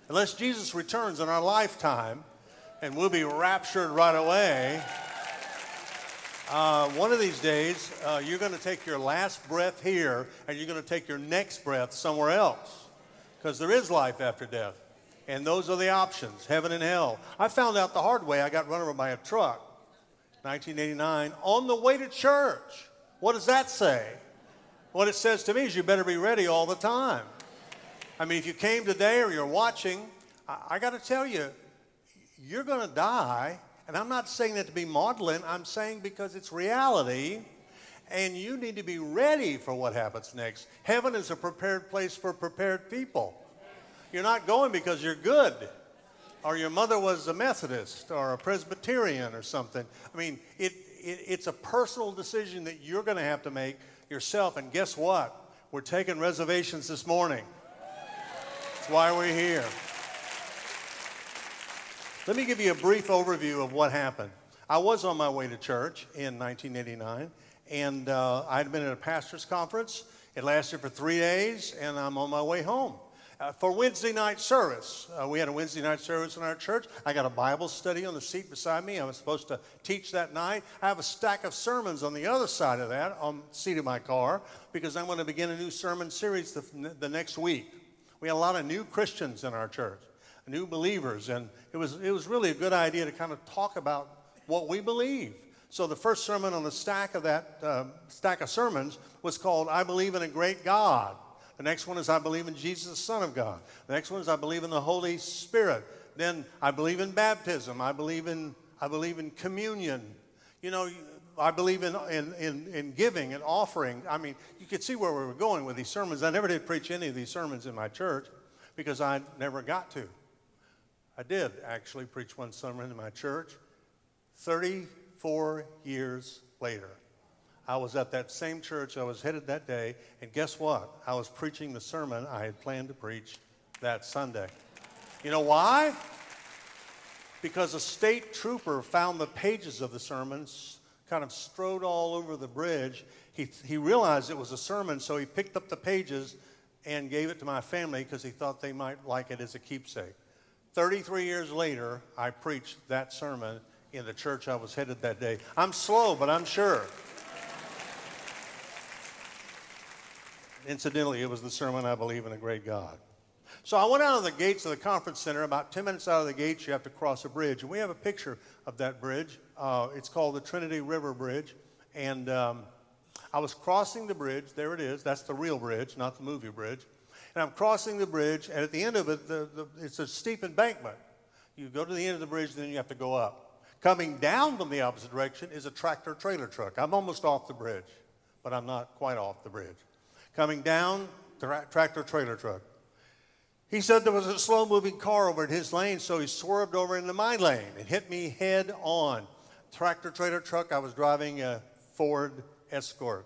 Unless Jesus returns in our lifetime, and we'll be raptured right away. Uh, one of these days, uh, you're going to take your last breath here, and you're going to take your next breath somewhere else. Because there is life after death. And those are the options heaven and hell. I found out the hard way. I got run over by a truck 1989, on the way to church. What does that say? What it says to me is you better be ready all the time. I mean, if you came today or you're watching, I, I got to tell you, you're going to die. And I'm not saying that to be maudlin, I'm saying because it's reality and you need to be ready for what happens next. Heaven is a prepared place for prepared people. You're not going because you're good or your mother was a Methodist or a Presbyterian or something. I mean, it, it, it's a personal decision that you're going to have to make yourself. And guess what? We're taking reservations this morning. That's why we're here. Let me give you a brief overview of what happened. I was on my way to church in 1989, and uh, I'd been at a pastor's conference. It lasted for three days, and I'm on my way home uh, for Wednesday night service. Uh, we had a Wednesday night service in our church. I got a Bible study on the seat beside me. I was supposed to teach that night. I have a stack of sermons on the other side of that on the seat of my car because I'm going to begin a new sermon series the, the next week. We had a lot of new Christians in our church, new believers, and it was, it was really a good idea to kind of talk about what we believe. So the first sermon on the stack of that uh, stack of sermons was called I Believe in a Great God. The next one is I believe in Jesus, the Son of God. The next one is I believe in the Holy Spirit. Then I believe in baptism. I believe in, I believe in communion. You know, I believe in, in, in, in giving and offering. I mean, you could see where we were going with these sermons. I never did preach any of these sermons in my church because I never got to. I did actually preach one sermon in my church 34 years later. I was at that same church I was headed that day, and guess what? I was preaching the sermon I had planned to preach that Sunday. You know why? Because a state trooper found the pages of the sermons kind of strode all over the bridge. He, he realized it was a sermon, so he picked up the pages and gave it to my family because he thought they might like it as a keepsake. 33 years later, I preached that sermon in the church I was headed that day. I'm slow, but I'm sure. Incidentally, it was the sermon I believe in a great God. So I went out of the gates of the conference center. About 10 minutes out of the gates, you have to cross a bridge. And we have a picture of that bridge. Uh, it's called the Trinity River Bridge. And um, I was crossing the bridge. There it is. That's the real bridge, not the movie bridge. And I'm crossing the bridge. And at the end of it, the, the, it's a steep embankment. You go to the end of the bridge, and then you have to go up. Coming down from the opposite direction is a tractor trailer truck. I'm almost off the bridge, but I'm not quite off the bridge coming down, tra- tractor trailer truck. He said there was a slow moving car over in his lane, so he swerved over into my lane and hit me head on. Tractor trailer truck, I was driving a Ford Escort.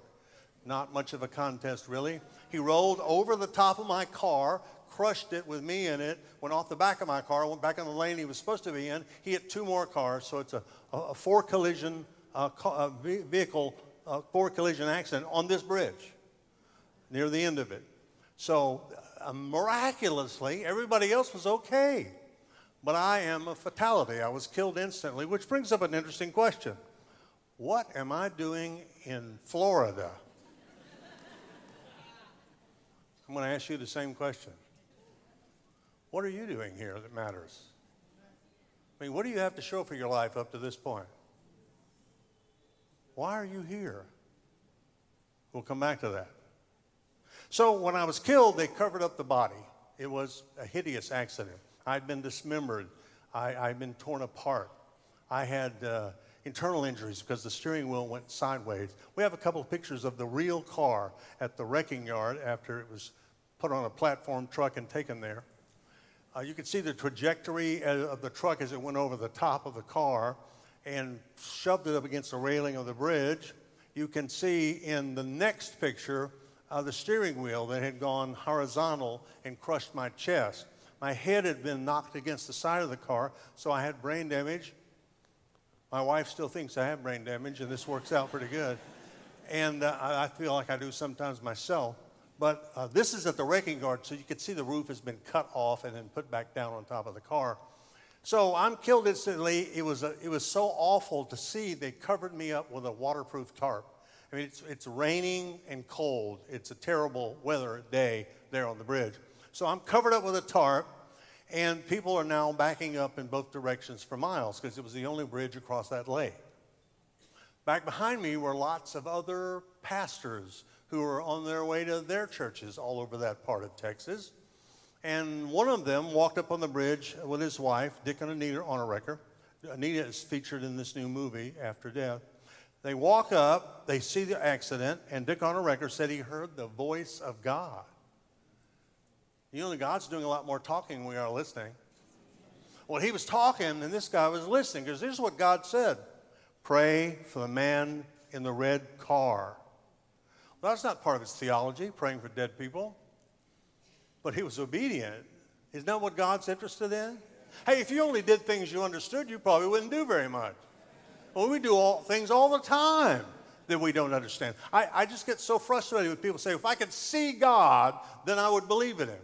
Not much of a contest, really. He rolled over the top of my car, crushed it with me in it, went off the back of my car, went back in the lane he was supposed to be in. He hit two more cars, so it's a, a, a four collision uh, a vehicle, uh, four collision accident on this bridge near the end of it. So uh, miraculously, everybody else was okay. But I am a fatality. I was killed instantly, which brings up an interesting question. What am I doing in Florida? I'm going to ask you the same question. What are you doing here that matters? I mean, what do you have to show for your life up to this point? Why are you here? We'll come back to that. So when I was killed, they covered up the body. It was a hideous accident. I'd been dismembered. I, had been torn apart. I had uh, internal injuries because the steering wheel went sideways. We have a couple of pictures of the real car at the wrecking yard after it was put on a platform truck and taken there. Uh, you can see the trajectory of the truck as it went over the top of the car and shoved it up against the railing of the bridge. You can see in the next picture uh, the steering wheel that had gone horizontal and crushed my chest. My head had been knocked against the side of the car, so I had brain damage. My wife still thinks I have brain damage, and this works out pretty good. And uh, I feel like I do sometimes myself. But uh, this is at the wrecking yard, so you can see the roof has been cut off and then put back down on top of the car. So I'm killed instantly. It was, a, it was so awful to see. They covered me up with a waterproof tarp. I mean, it's, it's raining and cold. It's a terrible weather day there on the bridge. So I'm covered up with a tarp, and people are now backing up in both directions for miles because it was the only bridge across that lake. Back behind me were lots of other pastors who were on their way to their churches all over that part of Texas. And one of them walked up on the bridge with his wife, Dick and Anita Onerecker. Anita is featured in this new movie, After Death. They walk up, they see the accident, and Dick Onerecker said he heard the voice of God. You know, God's doing a lot more talking than we are listening. Well, he was talking, and this guy was listening, because this is what God said Pray for the man in the red car. Well, that's not part of his theology, praying for dead people. But he was obedient. Isn't that what God's interested in? Hey, if you only did things you understood, you probably wouldn't do very much. Well, we do all things all the time that we don't understand. I, I just get so frustrated with people say, if I could see God, then I would believe in Him.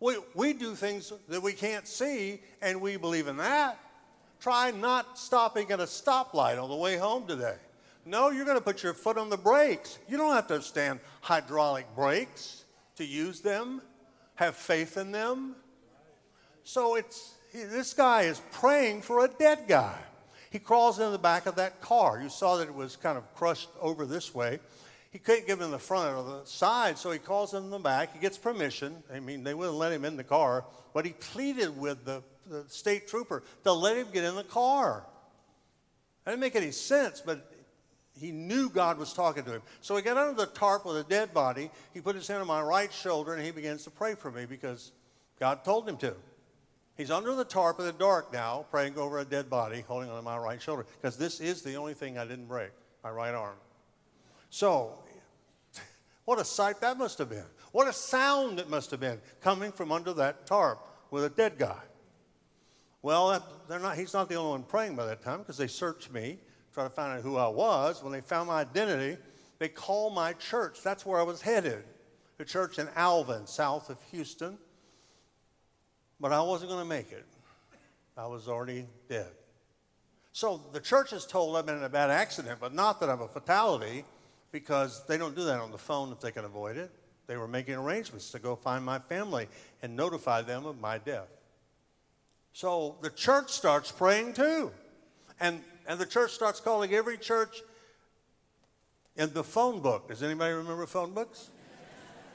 We, we do things that we can't see, and we believe in that. Try not stopping at a stoplight on the way home today. No, you're going to put your foot on the brakes. You don't have to understand hydraulic brakes to use them. have faith in them. So it's this guy is praying for a dead guy. He crawls into the back of that car. You saw that it was kind of crushed over this way. He couldn't get in the front or the side, so he calls in the back. He gets permission. I mean, they wouldn't let him in the car, but he pleaded with the, the state trooper to let him get in the car. That didn't make any sense, but he knew God was talking to him. So he got under the tarp with a dead body. He put his hand on my right shoulder and he begins to pray for me because God told him to. He's under the tarp in the dark now, praying over a dead body, holding on to my right shoulder, because this is the only thing I didn't break, my right arm. So, what a sight that must have been. What a sound it must have been coming from under that tarp with a dead guy. Well, they're not, he's not the only one praying by that time because they searched me, try to find out who I was. When they found my identity, they called my church. That's where I was headed. The church in Alvin, south of Houston. But I wasn't going to make it. I was already dead. So the church is told I've been in a bad accident, but not that I'm a fatality because they don't do that on the phone if they can avoid it. They were making arrangements to go find my family and notify them of my death. So the church starts praying too. And, and the church starts calling every church in the phone book. Does anybody remember phone books?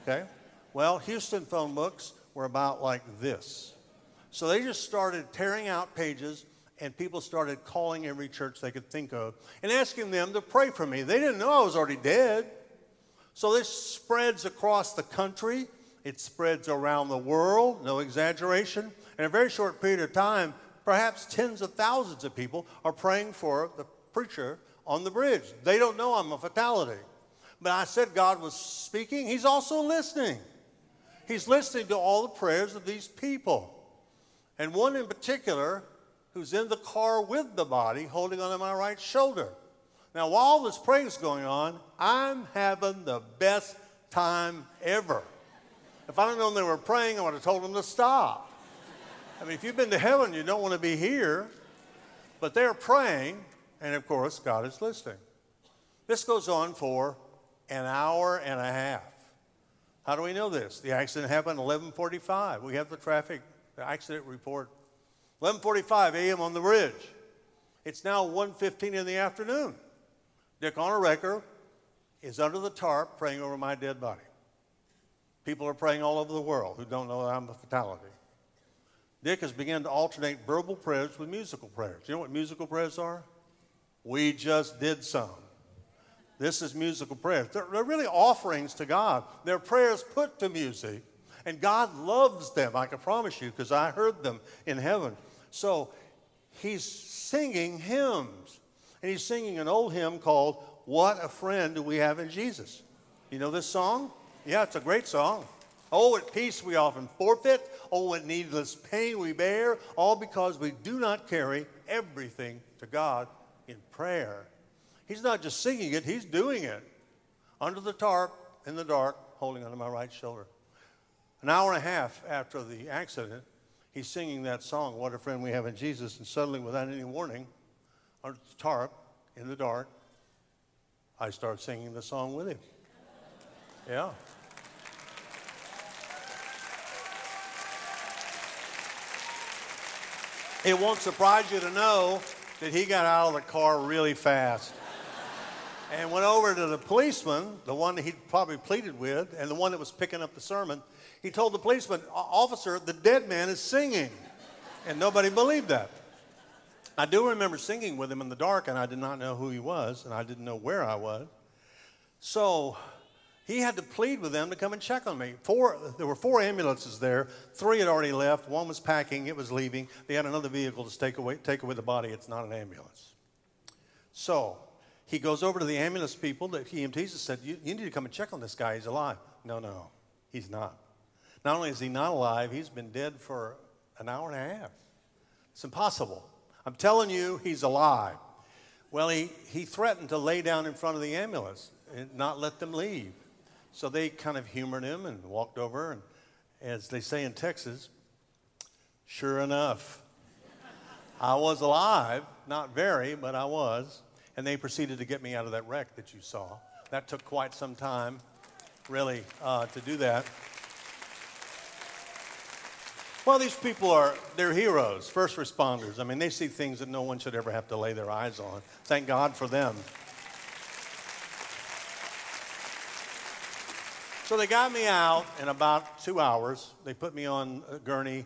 Okay. Well, Houston phone books were about like this. So they just started tearing out pages, and people started calling every church they could think of and asking them to pray for me. They didn't know I was already dead. So this spreads across the country, it spreads around the world, no exaggeration. In a very short period of time, perhaps tens of thousands of people are praying for the preacher on the bridge. They don't know I'm a fatality. But I said God was speaking, He's also listening. He's listening to all the prayers of these people. And one in particular who's in the car with the body holding onto my right shoulder. Now, while all this praying is going on, I'm having the best time ever. If I'd have known they were praying, I would have told them to stop. I mean, if you've been to heaven, you don't want to be here. But they're praying, and of course, God is listening. This goes on for an hour and a half. How do we know this? The accident happened at 11:45. We have the traffic the accident report. 11:45 a.m. on the bridge. It's now 1:15 in the afternoon. Dick Onerecker is under the tarp praying over my dead body. People are praying all over the world who don't know that I'm a fatality. Dick has begun to alternate verbal prayers with musical prayers. You know what musical prayers are? We just did some. This is musical prayers. They're, they're really offerings to God. They're prayers put to music and God loves them, I can promise you, because I heard them in heaven. So he's singing hymns. And he's singing an old hymn called What a Friend Do We Have in Jesus. You know this song? Yeah, it's a great song. Oh, at peace we often forfeit. Oh, what needless pain we bear. All because we do not carry everything to God in prayer. He's not just singing it, he's doing it. Under the tarp, in the dark, holding onto my right shoulder. An hour and a half after the accident, he's singing that song, What a Friend We Have in Jesus, and suddenly, without any warning, on the tarp, in the dark, I start singing the song with him. Yeah. It won't surprise you to know that he got out of the car really fast and went over to the policeman, the one that he'd probably pleaded with, and the one that was picking up the sermon, he told the policeman, Officer, the dead man is singing. And nobody believed that. I do remember singing with him in the dark, and I did not know who he was, and I didn't know where I was. So he had to plead with them to come and check on me. Four, there were four ambulances there. Three had already left. One was packing, it was leaving. They had another vehicle to take away, take away the body. It's not an ambulance. So he goes over to the ambulance people, the EMTs, and said, you, you need to come and check on this guy. He's alive. No, no, he's not. Not only is he not alive, he's been dead for an hour and a half. It's impossible. I'm telling you, he's alive. Well, he, he threatened to lay down in front of the ambulance and not let them leave. So they kind of humored him and walked over. And as they say in Texas, sure enough, I was alive. Not very, but I was. And they proceeded to get me out of that wreck that you saw. That took quite some time, really, uh, to do that. Well, these people are, they're heroes, first responders. I mean, they see things that no one should ever have to lay their eyes on. Thank God for them. So they got me out in about two hours. They put me on a gurney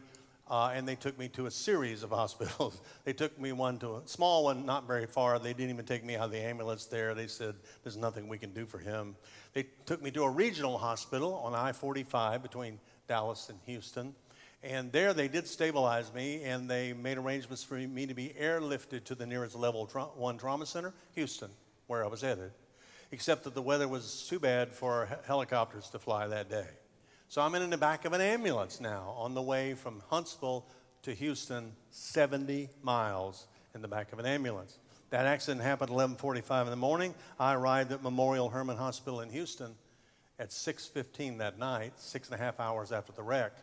uh, and they took me to a series of hospitals. they took me one to a small one, not very far. They didn't even take me out of the ambulance there. They said, There's nothing we can do for him. They took me to a regional hospital on I 45 between Dallas and Houston. And there they did stabilize me, and they made arrangements for me to be airlifted to the nearest level tra- one trauma center, Houston, where I was headed. Except that the weather was too bad for he- helicopters to fly that day. So I'm in the back of an ambulance now on the way from Huntsville to Houston, 70 miles in the back of an ambulance. That accident happened at 11:45 in the morning. I arrived at Memorial Hermann Hospital in Houston at 6:15 that night, six and a half hours after the wreck.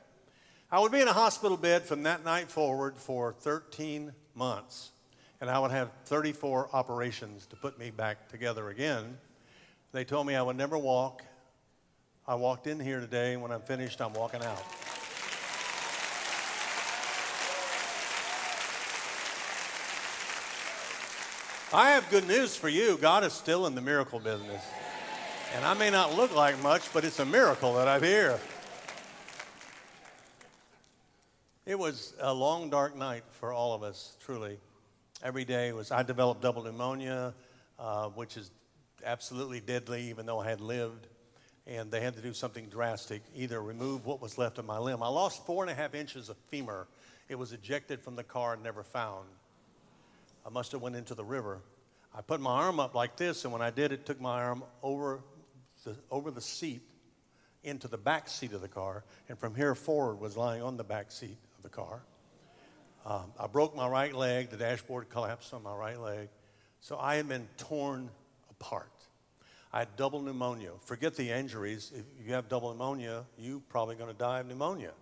I would be in a hospital bed from that night forward for 13 months, and I would have 34 operations to put me back together again. They told me I would never walk. I walked in here today, and when I'm finished, I'm walking out. I have good news for you. God is still in the miracle business. And I may not look like much, but it's a miracle that I'm here. It was a long, dark night for all of us, truly. Every day was, I developed double pneumonia, uh, which is absolutely deadly, even though I had lived. And they had to do something drastic, either remove what was left of my limb. I lost four and a half inches of femur. It was ejected from the car and never found. I must have went into the river. I put my arm up like this, and when I did, it took my arm over the, over the seat into the back seat of the car, and from here forward was lying on the back seat the car. Um, I broke my right leg. The dashboard collapsed on my right leg. So I had been torn apart. I had double pneumonia. Forget the injuries. If you have double pneumonia, you're probably going to die of pneumonia.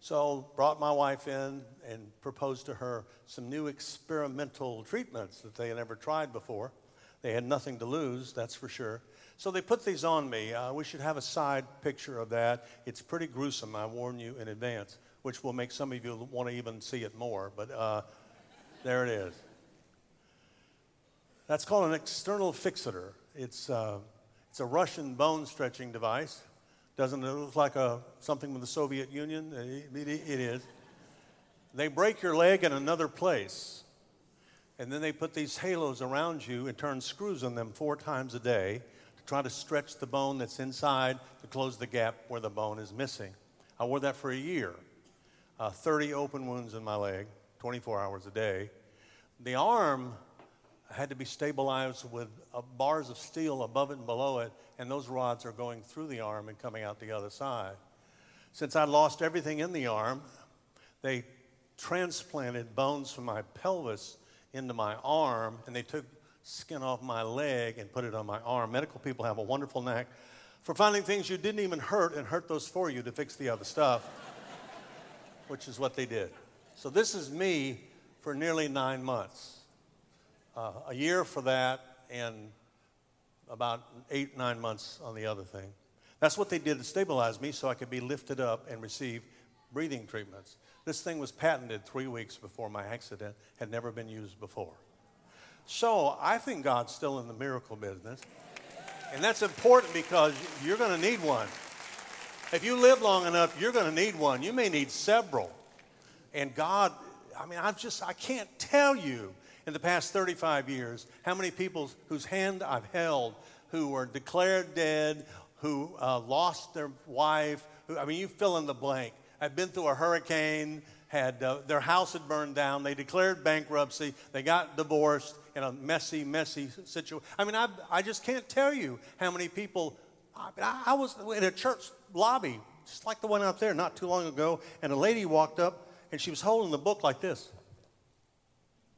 So brought my wife in and proposed to her some new experimental treatments that they had never tried before. They had nothing to lose, that's for sure. So they put these on me. Uh, we should have a side picture of that. It's pretty gruesome, I warn you in advance, which will make some of you want to even see it more. But uh, there it is. That's called an external fixator. It's, uh, it's a Russian bone stretching device. Doesn't it look like a, something from the Soviet Union? It, it, it is. They break your leg in another place, and then they put these halos around you and turn screws on them four times a day to try to stretch the bone that's inside to close the gap where the bone is missing. I wore that for a year. Uh, 30 open wounds in my leg, 24 hours a day. The arm had to be stabilized with uh, bars of steel above it and below it, and those rods are going through the arm and coming out the other side. Since I lost everything in the arm, they transplanted bones from my pelvis into my arm, and they took skin off my leg and put it on my arm. Medical people have a wonderful knack for finding things you didn't even hurt and hurt those for you to fix the other stuff, which is what they did. So this is me for nearly nine months. Uh, a year for that, and about eight, nine months on the other thing. That's what they did to stabilize me so I could be lifted up and receive breathing treatments. This thing was patented three weeks before my accident, had never been used before. So I think God's still in the miracle business. And that's important because you're going to need one. If you live long enough, you're going to need one. You may need several. And God, I mean, I'm just, I can't tell you in the past 35 years how many people whose hand I've held who were declared dead, who uh, lost their wife. Who, I mean, you fill in the blank. I've been through a hurricane, had uh, their house had burned down. They declared bankruptcy. They got divorced in a messy, messy situation. I mean, I, I just can't tell you how many people. I, I was in a church lobby, just like the one out there, not too long ago, and a lady walked up and she was holding the book like this.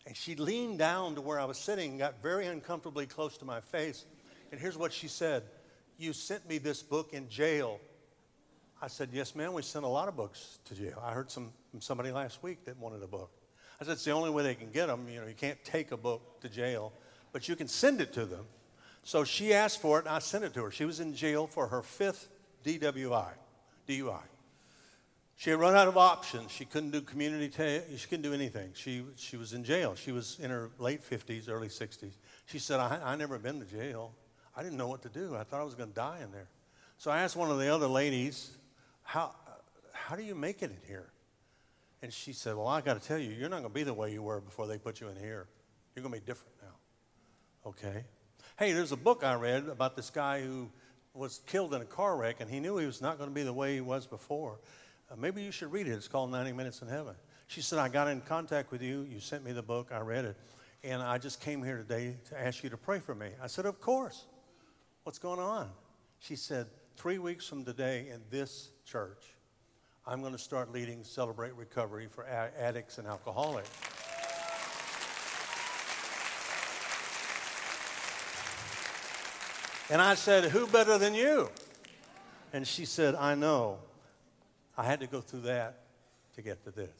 And she leaned down to where I was sitting, and got very uncomfortably close to my face. And here's what she said You sent me this book in jail. I said, Yes, ma'am, we sent a lot of books to jail. I heard some, from somebody last week that wanted a book. I said, It's the only way they can get them. You know, you can't take a book to jail, but you can send it to them. So she asked for it, and I sent it to her. She was in jail for her fifth DWI, DUI. She had run out of options. She couldn't do community. She couldn't do anything. She she was in jail. She was in her late fifties, early sixties. She said, I, "I never been to jail. I didn't know what to do. I thought I was going to die in there." So I asked one of the other ladies, "How how do you make it in here?" And she said, "Well, I got to tell you, you're not going to be the way you were before they put you in here. You're going to be different now." Okay. Hey, there's a book I read about this guy who was killed in a car wreck, and he knew he was not going to be the way he was before. Uh, maybe you should read it. It's called 90 Minutes in Heaven. She said, I got in contact with you. You sent me the book. I read it. And I just came here today to ask you to pray for me. I said, Of course. What's going on? She said, Three weeks from today in this church, I'm going to start leading Celebrate Recovery for addicts and alcoholics. And I said, Who better than you? And she said, I know. I had to go through that to get to this.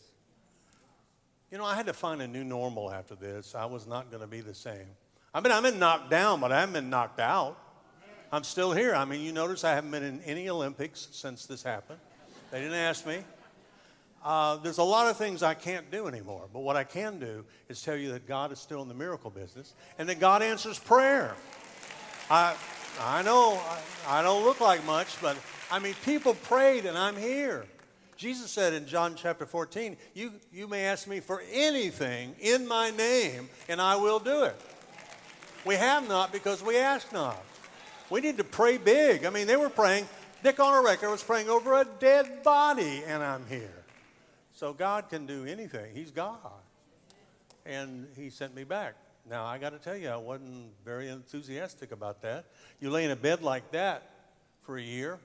You know, I had to find a new normal after this. I was not going to be the same. I mean, I've been knocked down, but I haven't been knocked out. I'm still here. I mean, you notice I haven't been in any Olympics since this happened. They didn't ask me. Uh, there's a lot of things I can't do anymore, but what I can do is tell you that God is still in the miracle business and that God answers prayer. I, I know I, I don't look like much, but I mean, people prayed and I'm here. Jesus said in John chapter 14, you, you may ask me for anything in my name, and I will do it. We have not because we ask not. We need to pray big. I mean, they were praying. Dick Onerecker was praying over a dead body, and I'm here. So God can do anything. He's God. And He sent me back. Now, I got to tell you, I wasn't very enthusiastic about that. You lay in a bed like that for a year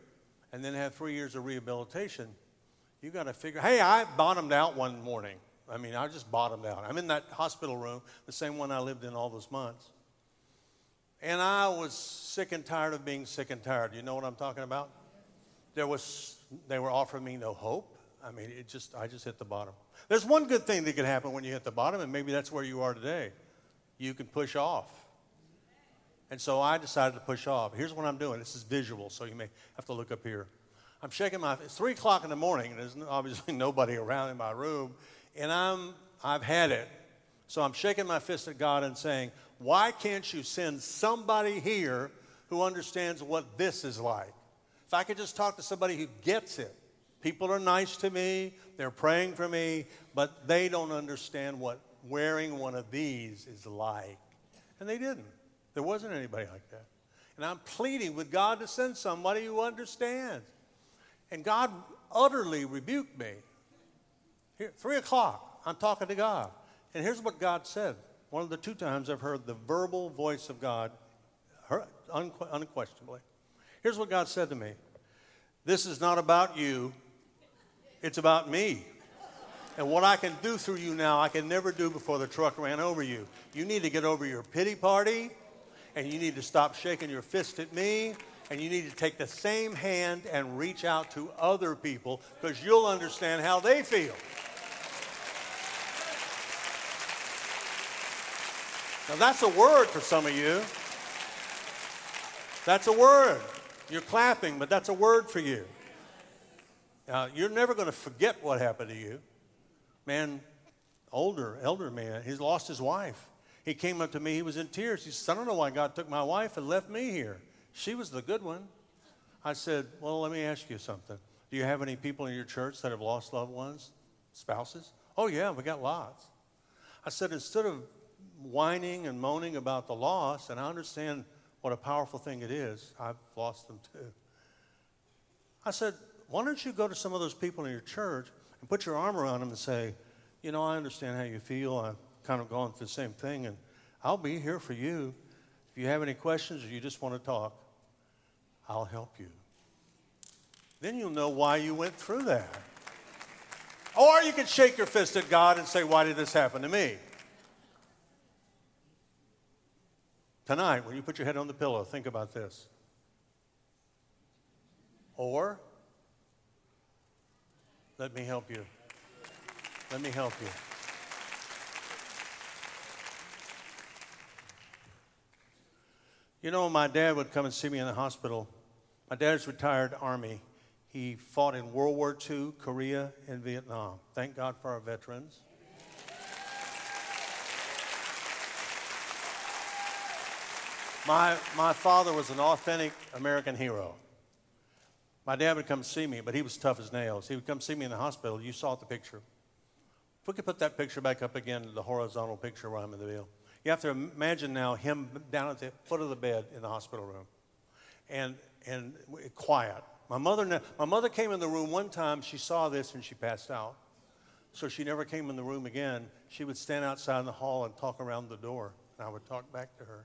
and then have three years of rehabilitation, you got to figure, hey, I bottomed out one morning. I mean, I just bottomed out. I'm in that hospital room, the same one I lived in all those months. And I was sick and tired of being sick and tired. You know what I'm talking about? There was, they were offering me no hope. I mean, it just, I just hit the bottom. There's one good thing that could happen when you hit the bottom, and maybe that's where you are today. You can push off. And so I decided to push off. Here's what I'm doing. This is visual, so you may have to look up here. I'm shaking my. It's three o'clock in the morning, and there's obviously nobody around in my room, and I'm I've had it. So I'm shaking my fist at God and saying, Why can't you send somebody here who understands what this is like? If I could just talk to somebody who gets it. People are nice to me, they're praying for me, but they don't understand what wearing one of these is like. And they didn't. There wasn't anybody like that. And I'm pleading with God to send somebody who understands. And God utterly rebuked me. Here, three o'clock, I'm talking to God. And here's what God said. One of the two times I've heard the verbal voice of God, unquestionably. Here's what God said to me This is not about you, it's about me. And what I can do through you now, I can never do before the truck ran over you. You need to get over your pity party, and you need to stop shaking your fist at me, and you need to take the same hand and reach out to other people because you'll understand how they feel. Now, that's a word for some of you. That's a word. You're clapping, but that's a word for you. Now, you're never going to forget what happened to you. Man, older, elder man, he's lost his wife. He came up to me, he was in tears. He said, I don't know why God took my wife and left me here. She was the good one. I said, Well, let me ask you something. Do you have any people in your church that have lost loved ones, spouses? Oh, yeah, we got lots. I said, Instead of whining and moaning about the loss, and I understand what a powerful thing it is, I've lost them too. I said, Why don't you go to some of those people in your church and put your arm around them and say, You know, I understand how you feel. I've kind of gone through the same thing, and I'll be here for you. If you have any questions or you just want to talk, I'll help you. Then you'll know why you went through that. Or you can shake your fist at God and say, Why did this happen to me? Tonight, when you put your head on the pillow, think about this. Or, let me help you. Let me help you. You know, my dad would come and see me in the hospital. My dad's retired Army. He fought in World War II, Korea, and Vietnam. Thank God for our veterans. My, my father was an authentic American hero. My dad would come see me, but he was tough as nails. He would come see me in the hospital. You saw the picture. If we could put that picture back up again, the horizontal picture where I'm in the veil. You have to imagine now him down at the foot of the bed in the hospital room and, and quiet. My mother, my mother came in the room one time, she saw this and she passed out. So she never came in the room again. She would stand outside in the hall and talk around the door, and I would talk back to her.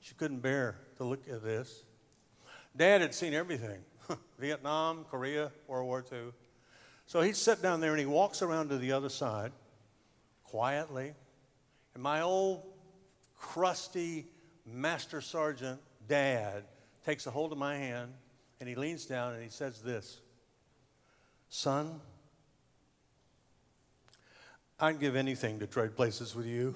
She couldn't bear to look at this. Dad had seen everything Vietnam, Korea, World War II. So he'd sit down there and he walks around to the other side quietly. And my old crusty master sergeant dad takes a hold of my hand and he leans down and he says this Son, I'd give anything to trade places with you.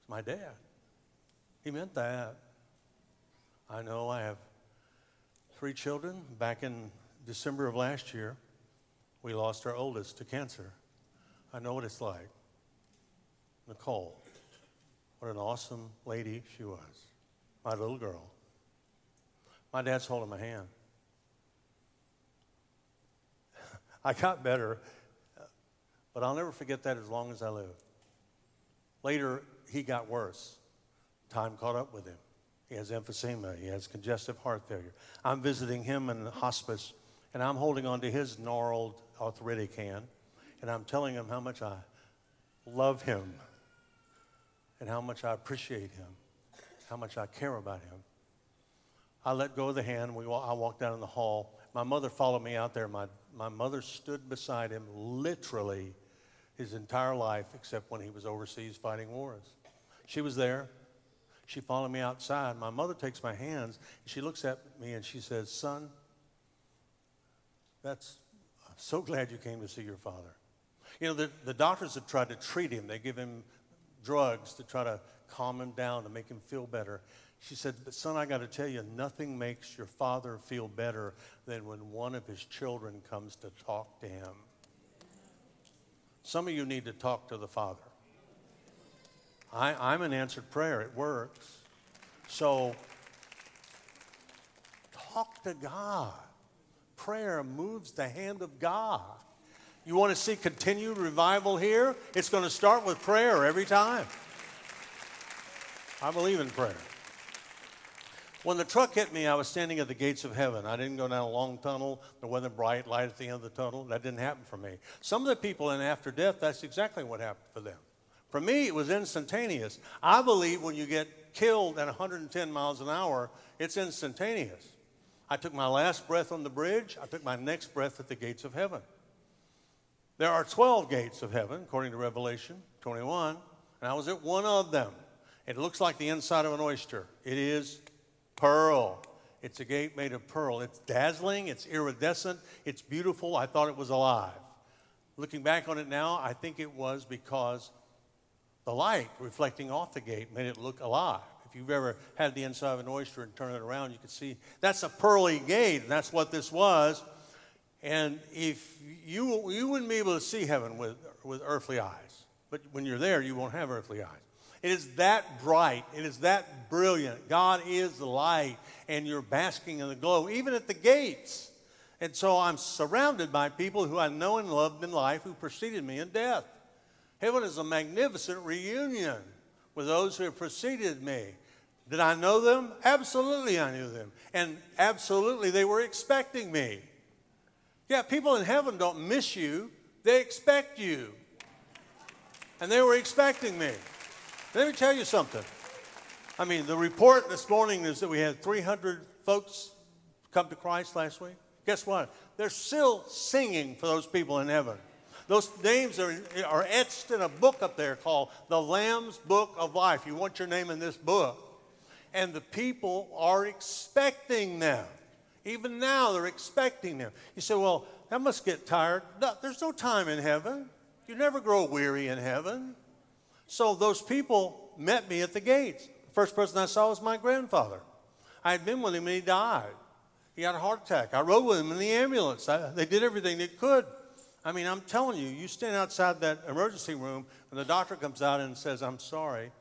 It's my dad. He meant that. I know I have three children. Back in December of last year, we lost our oldest to cancer. I know what it's like. Nicole, what an awesome lady she was. My little girl. My dad's holding my hand. I got better, but I'll never forget that as long as I live. Later, he got worse. Time caught up with him. He has emphysema, he has congestive heart failure. I'm visiting him in the hospice, and I'm holding on to his gnarled arthritic hand, and I'm telling him how much I love him and how much I appreciate him, how much I care about him. I let go of the hand. We, I walked down in the hall. My mother followed me out there. My, my mother stood beside him literally his entire life, except when he was overseas fighting wars. She was there. She followed me outside. My mother takes my hands. She looks at me and she says, Son, that's, I'm so glad you came to see your father. You know, the, the doctors have tried to treat him, they give him drugs to try to calm him down, to make him feel better. She said, But son, I got to tell you, nothing makes your father feel better than when one of his children comes to talk to him. Some of you need to talk to the Father. I, am an answered prayer, it works. So, talk to God. Prayer moves the hand of God. You want to see continued revival here? It's going to start with prayer every time. I believe in prayer. When the truck hit me, I was standing at the gates of heaven. I didn't go down a long tunnel. There wasn't a bright light at the end of the tunnel. That didn't happen for me. Some of the people in after death, that's exactly what happened for them. For me, it was instantaneous. I believe when you get killed at 110 miles an hour, it's instantaneous. I took my last breath on the bridge. I took my next breath at the gates of heaven. There are 12 gates of heaven, according to Revelation 21, and I was at one of them. It looks like the inside of an oyster. It is pearl. It's a gate made of pearl. It's dazzling, it's iridescent, it's beautiful. I thought it was alive. Looking back on it now, I think it was because the light reflecting off the gate made it look alive. If you've ever had the inside of an oyster and turn it around, you can see that's a pearly gate, and that's what this was. And if you you wouldn't be able to see heaven with with earthly eyes, but when you're there, you won't have earthly eyes. It is that bright. It is that brilliant. God is the light, and you're basking in the glow, even at the gates. And so I'm surrounded by people who I know and loved in life who preceded me in death. Heaven is a magnificent reunion with those who have preceded me. Did I know them? Absolutely, I knew them. And absolutely, they were expecting me. Yeah, people in heaven don't miss you, they expect you. And they were expecting me. Let me tell you something. I mean, the report this morning is that we had 300 folks come to Christ last week. Guess what? They're still singing for those people in heaven. Those names are, are etched in a book up there called the Lamb's Book of Life. You want your name in this book. And the people are expecting them. Even now, they're expecting them. You say, well, that must get tired. No, there's no time in heaven. You never grow weary in heaven. So those people met me at the gates. The first person I saw was my grandfather. I had been with him and he died. He had a heart attack. I rode with him in the ambulance. I, they did everything they could. I mean, I'm telling you, you stand outside that emergency room and the doctor comes out and says, I'm sorry,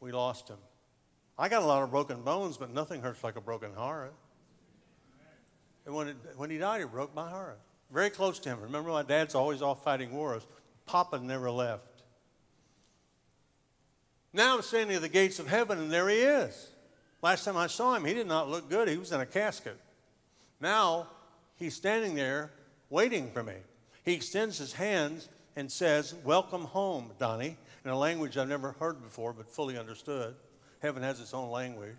we lost him. I got a lot of broken bones, but nothing hurts like a broken heart. And when, it, when he died, it broke my heart. Very close to him. Remember, my dad's always off fighting wars. Papa never left. Now I'm standing at the gates of heaven, and there he is. Last time I saw him, he did not look good. He was in a casket. Now he's standing there waiting for me. He extends his hands and says, Welcome home, Donnie, in a language I've never heard before but fully understood. Heaven has its own language.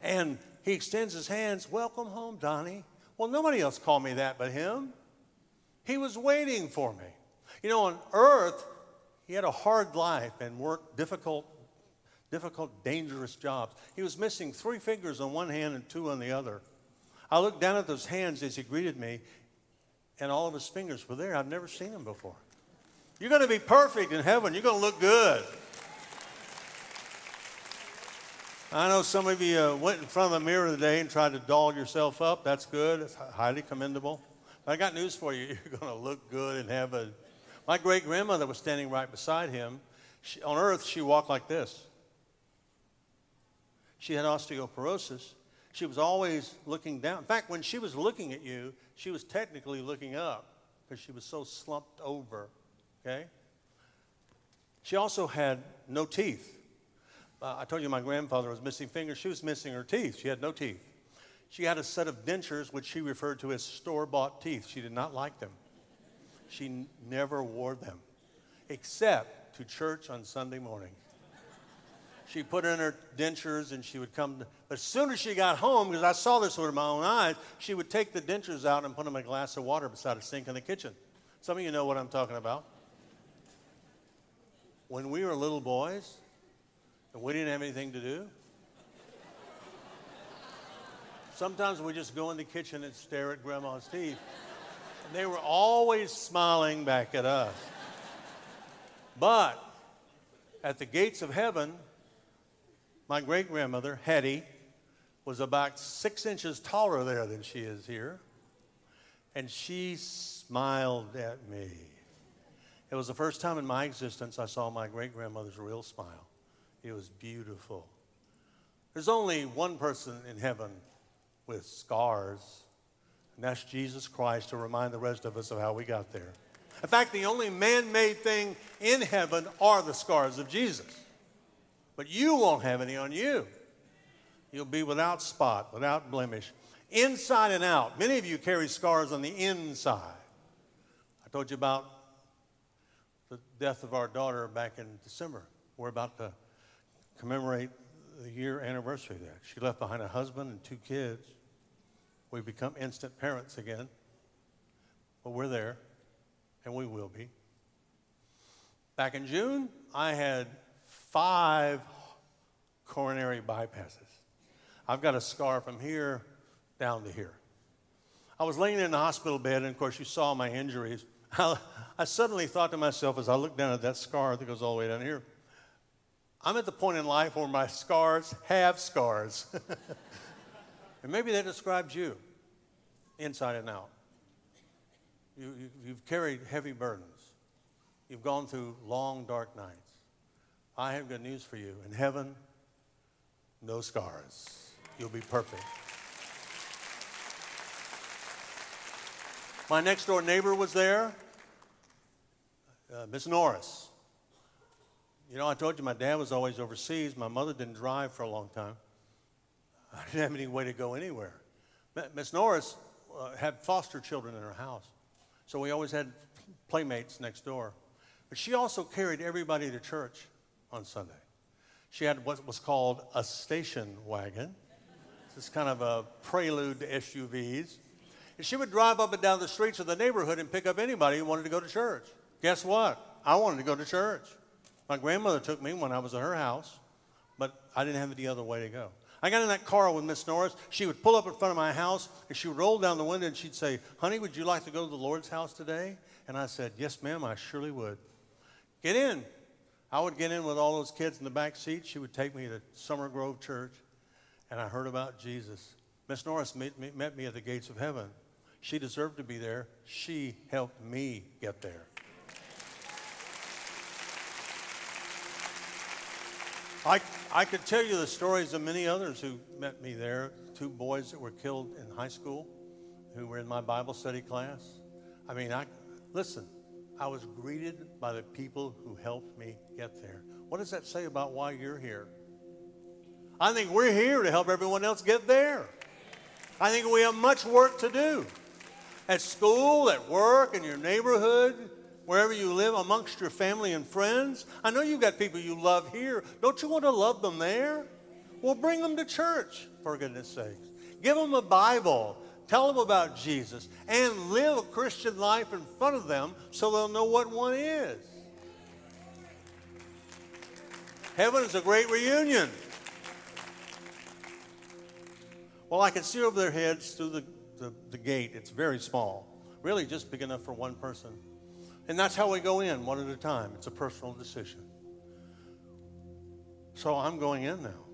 And he extends his hands, Welcome home, Donnie. Well, nobody else called me that but him. He was waiting for me. You know, on earth, he had a hard life and worked difficult, difficult, dangerous jobs. He was missing three fingers on one hand and two on the other. I looked down at those hands as he greeted me, and all of his fingers were there. I've never seen him before. You're going to be perfect in heaven. You're going to look good. I know some of you uh, went in front of the mirror today and tried to doll yourself up. That's good. It's highly commendable. But I got news for you. You're going to look good in heaven. My great grandmother was standing right beside him. She, on earth, she walked like this. She had osteoporosis. She was always looking down. In fact, when she was looking at you, she was technically looking up because she was so slumped over. Okay? She also had no teeth. Uh, I told you my grandfather was missing fingers. She was missing her teeth. She had no teeth. She had a set of dentures, which she referred to as store bought teeth. She did not like them. She n- never wore them, except to church on Sunday morning. She put in her dentures and she would come. To, but as soon as she got home, because I saw this with my own eyes, she would take the dentures out and put them in a glass of water beside a sink in the kitchen. Some of you know what I'm talking about. When we were little boys and we didn't have anything to do, sometimes we just go in the kitchen and stare at grandma's teeth. And they were always smiling back at us. But at the gates of heaven, my great grandmother, Hetty, was about six inches taller there than she is here. And she smiled at me. It was the first time in my existence I saw my great grandmother's real smile. It was beautiful. There's only one person in heaven with scars, and that's Jesus Christ to remind the rest of us of how we got there. In fact, the only man made thing in heaven are the scars of Jesus. But you won't have any on you. You'll be without spot, without blemish, inside and out. Many of you carry scars on the inside. I told you about the death of our daughter back in December. We're about to commemorate the year anniversary that. She left behind a husband and two kids. We've become instant parents again. But we're there, and we will be. Back in June, I had five coronary bypasses. I've got a scar from here down to here. I was laying in the hospital bed, and of course, you saw my injuries. I suddenly thought to myself as I looked down at that scar that goes all the way down here, I'm at the point in life where my scars have scars. and maybe that describes you inside and out. You, you, you've carried heavy burdens, you've gone through long, dark nights. I have good news for you. In heaven, no scars. You'll be perfect. My next door neighbor was there, uh, Miss Norris. You know, I told you my dad was always overseas. My mother didn't drive for a long time. I didn't have any way to go anywhere. Miss Norris uh, had foster children in her house, so we always had playmates next door. But she also carried everybody to church on Sunday. She had what was called a station wagon. It's kind of a prelude to SUVs. And she would drive up and down the streets of the neighborhood and pick up anybody who wanted to go to church. Guess what? I wanted to go to church. My grandmother took me when I was at her house, but I didn't have any other way to go. I got in that car with Miss Norris. She would pull up in front of my house and she would roll down the window and she'd say, Honey, would you like to go to the Lord's house today? And I said, Yes, ma'am, I surely would. Get in. I would get in with all those kids in the back seat. She would take me to Summer Grove Church. and I heard about Jesus. Miss Norris met me, met me at the gates of heaven. She deserved to be there. She helped me get there. I, I could tell you the stories of many others who met me there. Two boys that were killed in high school who were in my Bible study class. I mean, I listen, I was greeted by the people who helped me get there. What does that say about why you're here? I think we're here to help everyone else get there. I think we have much work to do. At school, at work, in your neighborhood, wherever you live, amongst your family and friends. I know you've got people you love here. Don't you want to love them there? Well, bring them to church, for goodness sakes. Give them a Bible. Tell them about Jesus. And live a Christian life in front of them so they'll know what one is. Heaven is a great reunion. Well, I can see over their heads through the, the, the, gate. It's very small, really just big enough for one person. And that's how we go in, one at a time. It's a personal decision. So I'm going in now.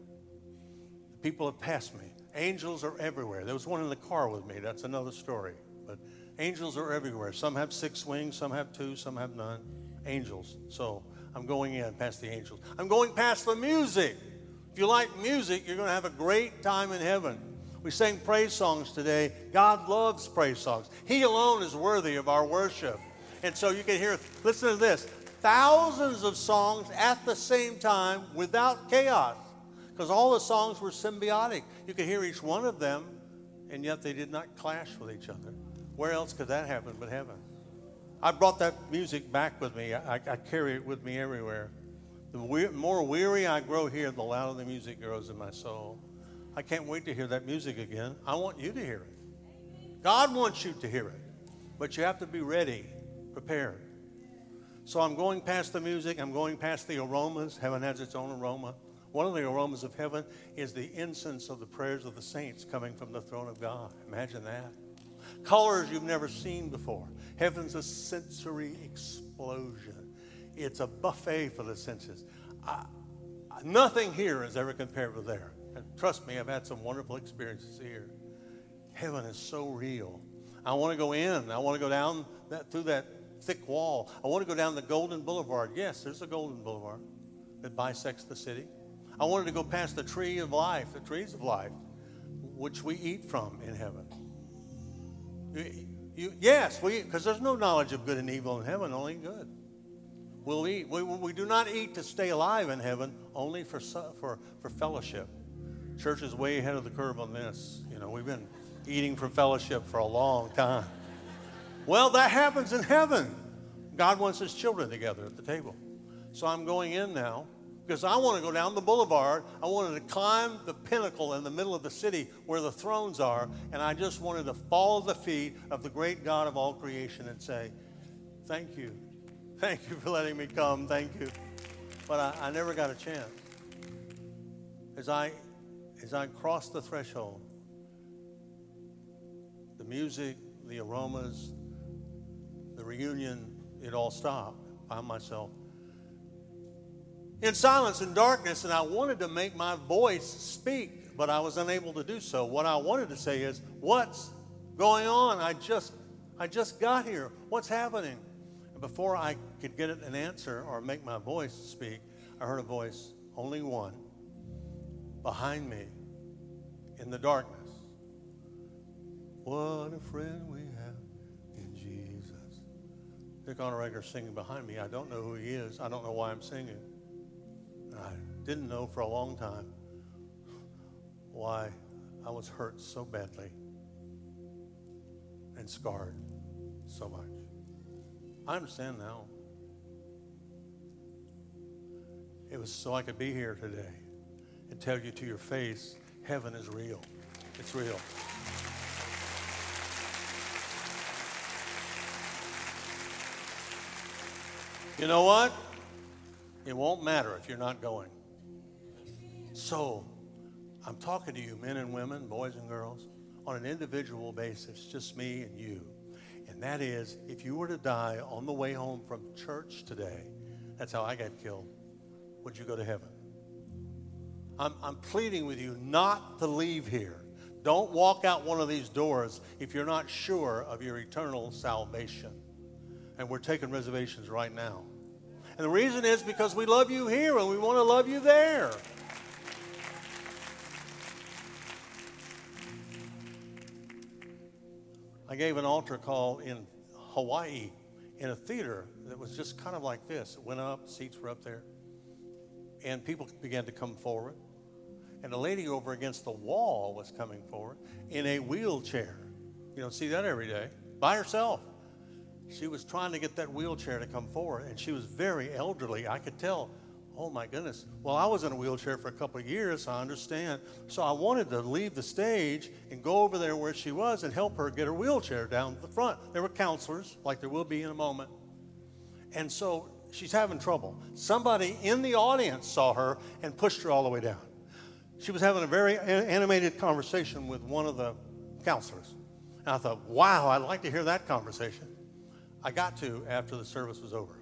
The people have passed me. Angels are everywhere. There was one in the car with me. That's another story. But angels are everywhere. Some have six wings, some have two, some have none. Angels. So I'm going in past the angels. I'm going past the music. If you like music, you're going to have a great time in heaven. We sang praise songs today. God loves praise songs. He alone is worthy of our worship. And so you can hear, listen to this thousands of songs at the same time without chaos. Because all the songs were symbiotic. You could hear each one of them, and yet they did not clash with each other. Where else could that happen but heaven? I brought that music back with me. I, I carry it with me everywhere. The we- more weary I grow here, the louder the music grows in my soul. I can't wait to hear that music again. I want you to hear it. God wants you to hear it. But you have to be ready, prepared. So I'm going past the music, I'm going past the aromas. Heaven has its own aroma. One of the aromas of heaven is the incense of the prayers of the saints coming from the throne of God. Imagine that. Colors you've never seen before. Heaven's a sensory explosion, it's a buffet for the senses. I, nothing here is ever compared with there. And trust me, I've had some wonderful experiences here. Heaven is so real. I want to go in. I want to go down that, through that thick wall. I want to go down the Golden Boulevard. Yes, there's a Golden Boulevard that bisects the city. I wanted to go past the tree of life, the trees of life, which we eat from in heaven. You, you, yes, we because there's no knowledge of good and evil in heaven, only good. We'll eat. We, we do not eat to stay alive in heaven, only for, for, for fellowship. Church is way ahead of the curve on this. You know, we've been eating for fellowship for a long time. Well, that happens in heaven. God wants his children together at the table. So I'm going in now because I want to go down the boulevard. I wanted to climb the pinnacle in the middle of the city where the thrones are, and I just wanted to fall at the feet of the great God of all creation and say, Thank you. Thank you for letting me come. Thank you. But I, I never got a chance. As I, as I crossed the threshold, the music, the aromas, the reunion, it all stopped. Found myself in silence and darkness, and I wanted to make my voice speak, but I was unable to do so. What I wanted to say is, What's going on? I just, I just got here. What's happening? And before I could get an answer or make my voice speak, I heard a voice, only one, behind me in the darkness. What a friend we have in Jesus. Dick Onerecker singing behind me. I don't know who he is. I don't know why I'm singing. I didn't know for a long time why I was hurt so badly and scarred so much. I understand now. It was so I could be here today and tell you to your face heaven is real. It's real. You know what? It won't matter if you're not going. So, I'm talking to you, men and women, boys and girls, on an individual basis, just me and you. And that is, if you were to die on the way home from church today, that's how I got killed, would you go to heaven? I'm, I'm pleading with you not to leave here. Don't walk out one of these doors if you're not sure of your eternal salvation. And we're taking reservations right now. And the reason is because we love you here and we want to love you there. I gave an altar call in Hawaii in a theater that was just kind of like this. It went up, seats were up there, and people began to come forward. And a lady over against the wall was coming forward in a wheelchair. You don't see that every day, by herself. She was trying to get that wheelchair to come forward, and she was very elderly. I could tell. Oh my goodness. Well, I was in a wheelchair for a couple of years, I understand. So I wanted to leave the stage and go over there where she was and help her get her wheelchair down the front. There were counselors, like there will be in a moment. And so she's having trouble. Somebody in the audience saw her and pushed her all the way down. She was having a very animated conversation with one of the counselors. And I thought, wow, I'd like to hear that conversation. I got to after the service was over.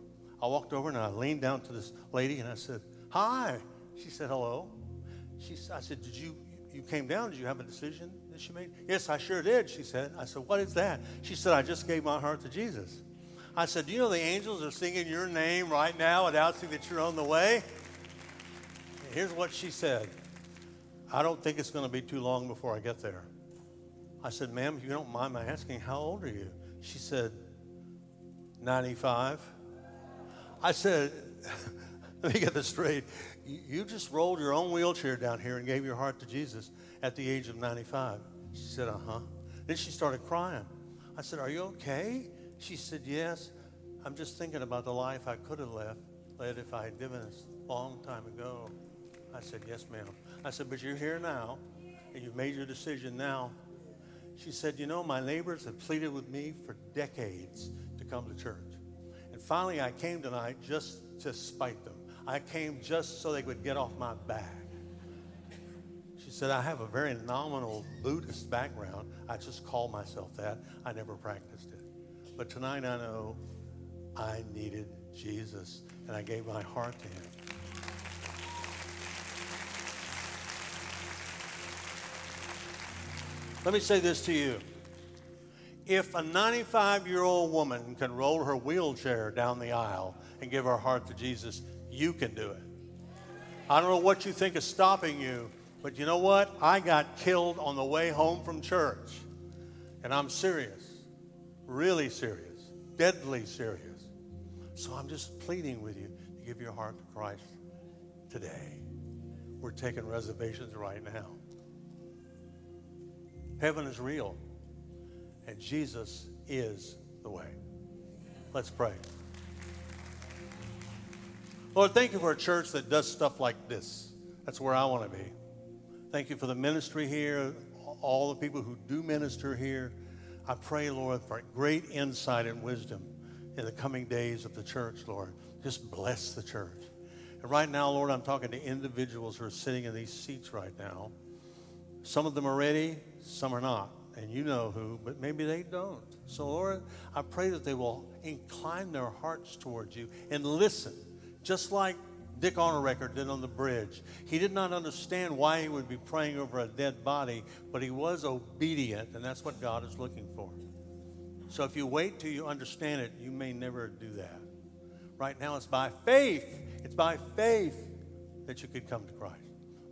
I walked over and I leaned down to this lady and I said, Hi. She said, Hello. She, I said, Did you, you came down? Did you have a decision that she made? Yes, I sure did, she said. I said, What is that? She said, I just gave my heart to Jesus. I said, Do you know the angels are singing your name right now announcing that you're on the way? And here's what she said I don't think it's going to be too long before I get there. I said, Ma'am, if you don't mind my asking, how old are you? She said, 95. I said, let me get this straight. You just rolled your own wheelchair down here and gave your heart to Jesus at the age of 95. She said, uh huh. Then she started crying. I said, Are you okay? She said, Yes. I'm just thinking about the life I could have left, led if I had given a long time ago. I said, Yes, ma'am. I said, But you're here now, and you've made your decision now. She said, You know, my neighbors have pleaded with me for decades come to church. And finally, I came tonight just to spite them. I came just so they would get off my back. She said, I have a very nominal Buddhist background. I just call myself that. I never practiced it. But tonight I know I needed Jesus, and I gave my heart to him. Let me say this to you. If a 95 year old woman can roll her wheelchair down the aisle and give her heart to Jesus, you can do it. I don't know what you think is stopping you, but you know what? I got killed on the way home from church. And I'm serious, really serious, deadly serious. So I'm just pleading with you to give your heart to Christ today. We're taking reservations right now. Heaven is real, and Jesus is the way. Let's pray. Lord, thank you for a church that does stuff like this. That's where I want to be. Thank you for the ministry here, all the people who do minister here. I pray, Lord, for great insight and wisdom in the coming days of the church, Lord. Just bless the church. And right now, Lord, I'm talking to individuals who are sitting in these seats right now. Some of them are ready, some are not. And you know who, but maybe they don't. So, Lord, I pray that they will incline their hearts towards you and listen, just like Dick Onerecker did on the bridge. He did not understand why he would be praying over a dead body, but he was obedient, and that's what God is looking for. So if you wait till you understand it, you may never do that. Right now, it's by faith. It's by faith that you could come to Christ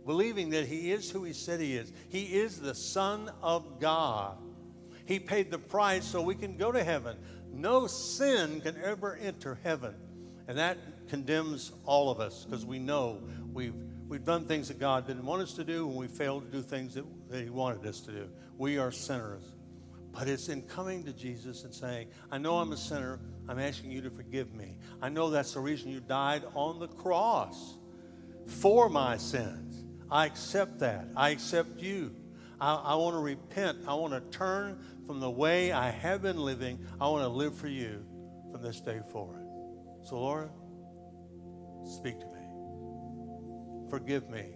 believing that He is who He said He is. He is the Son of God. He paid the price so we can go to heaven. No sin can ever enter heaven. And that condemns all of us because we know we've, we've done things that God didn't want us to do and we failed to do things that, that He wanted us to do. We are sinners. But it's in coming to Jesus and saying, I know I'm a sinner. I'm asking you to forgive me. I know that's the reason you died on the cross for my sins. I accept that. I accept you. I, I want to repent. I want to turn from the way I have been living. I want to live for you from this day forward. So, Lord, speak to me. Forgive me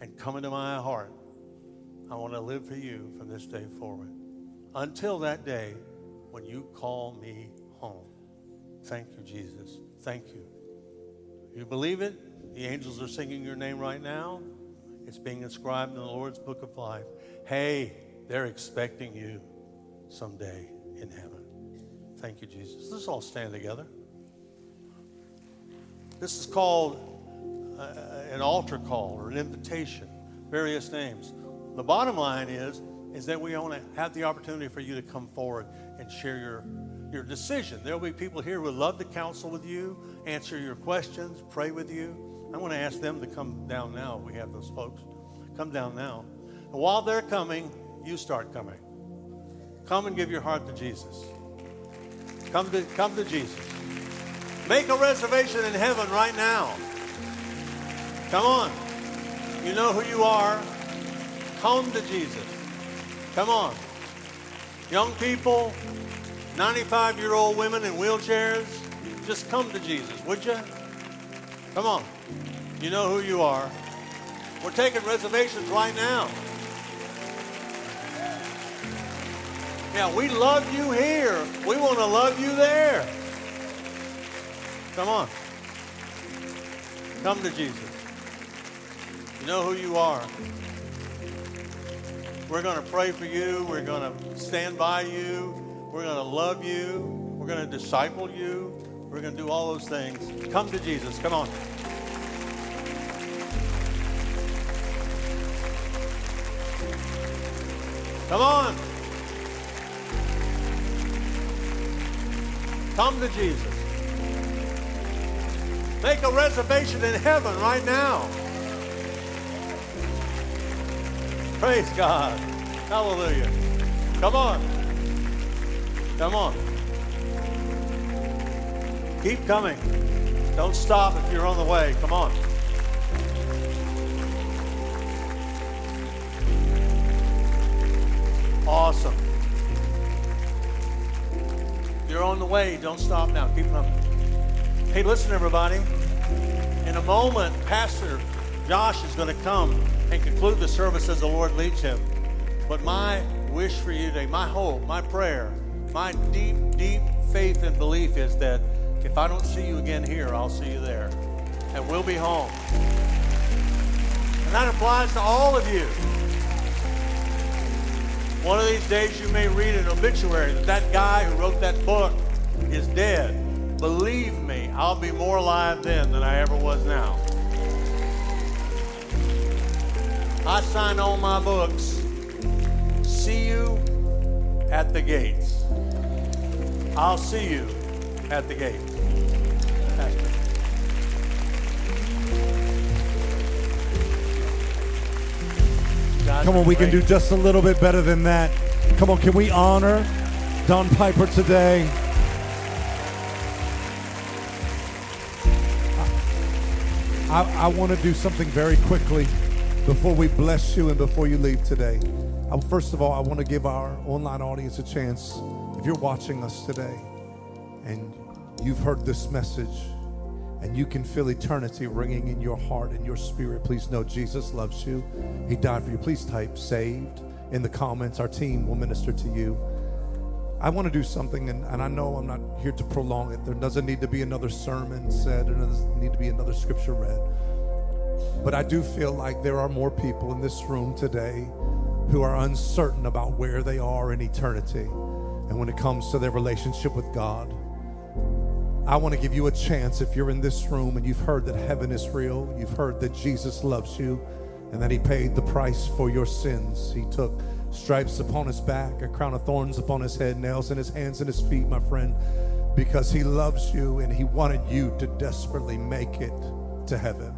and come into my heart. I want to live for you from this day forward. Until that day when you call me home. Thank you, Jesus. Thank you. You believe it? The angels are singing your name right now. It's being inscribed in the Lord's book of life. Hey, they're expecting you someday in heaven. Thank you, Jesus. Let's all stand together. This is called uh, an altar call or an invitation, various names. The bottom line is, is that we want to have the opportunity for you to come forward and share your, your decision. There will be people here who love to counsel with you, answer your questions, pray with you. I want to ask them to come down now. We have those folks. Come down now. And while they're coming, you start coming. Come and give your heart to Jesus. Come to, come to Jesus. Make a reservation in heaven right now. Come on. You know who you are. Come to Jesus. Come on. Young people, 95 year old women in wheelchairs, just come to Jesus, would you? Come on. You know who you are. We're taking reservations right now. Yeah, we love you here. We want to love you there. Come on. Come to Jesus. You know who you are. We're going to pray for you. We're going to stand by you. We're going to love you. We're going to disciple you. We're going to do all those things. Come to Jesus. Come on. Come on. Come to Jesus. Make a reservation in heaven right now. Praise God. Hallelujah. Come on. Come on. Keep coming. Don't stop if you're on the way. Come on. Awesome. You're on the way. Don't stop now. Keep coming. Hey, listen, everybody. In a moment, Pastor Josh is going to come and conclude the service as the Lord leads him. But my wish for you today, my hope, my prayer, my deep, deep faith and belief is that if I don't see you again here, I'll see you there. And we'll be home. And that applies to all of you. One of these days you may read an obituary that that guy who wrote that book is dead. Believe me, I'll be more alive then than I ever was now. I sign all my books. See you at the gates. I'll see you at the gates. Come on, we can do just a little bit better than that. Come on, can we honor Don Piper today? I, I want to do something very quickly before we bless you and before you leave today. I, first of all, I want to give our online audience a chance. If you're watching us today and you've heard this message and you can feel eternity ringing in your heart and your spirit, please know Jesus loves you. He died for you. Please type saved in the comments. Our team will minister to you. I want to do something, and, and I know I'm not here to prolong it. There doesn't need to be another sermon said, there doesn't need to be another scripture read. But I do feel like there are more people in this room today who are uncertain about where they are in eternity and when it comes to their relationship with God. I want to give you a chance if you're in this room and you've heard that heaven is real, you've heard that Jesus loves you, and that He paid the price for your sins. He took stripes upon His back, a crown of thorns upon His head, nails in His hands and His feet, my friend, because He loves you and He wanted you to desperately make it to heaven.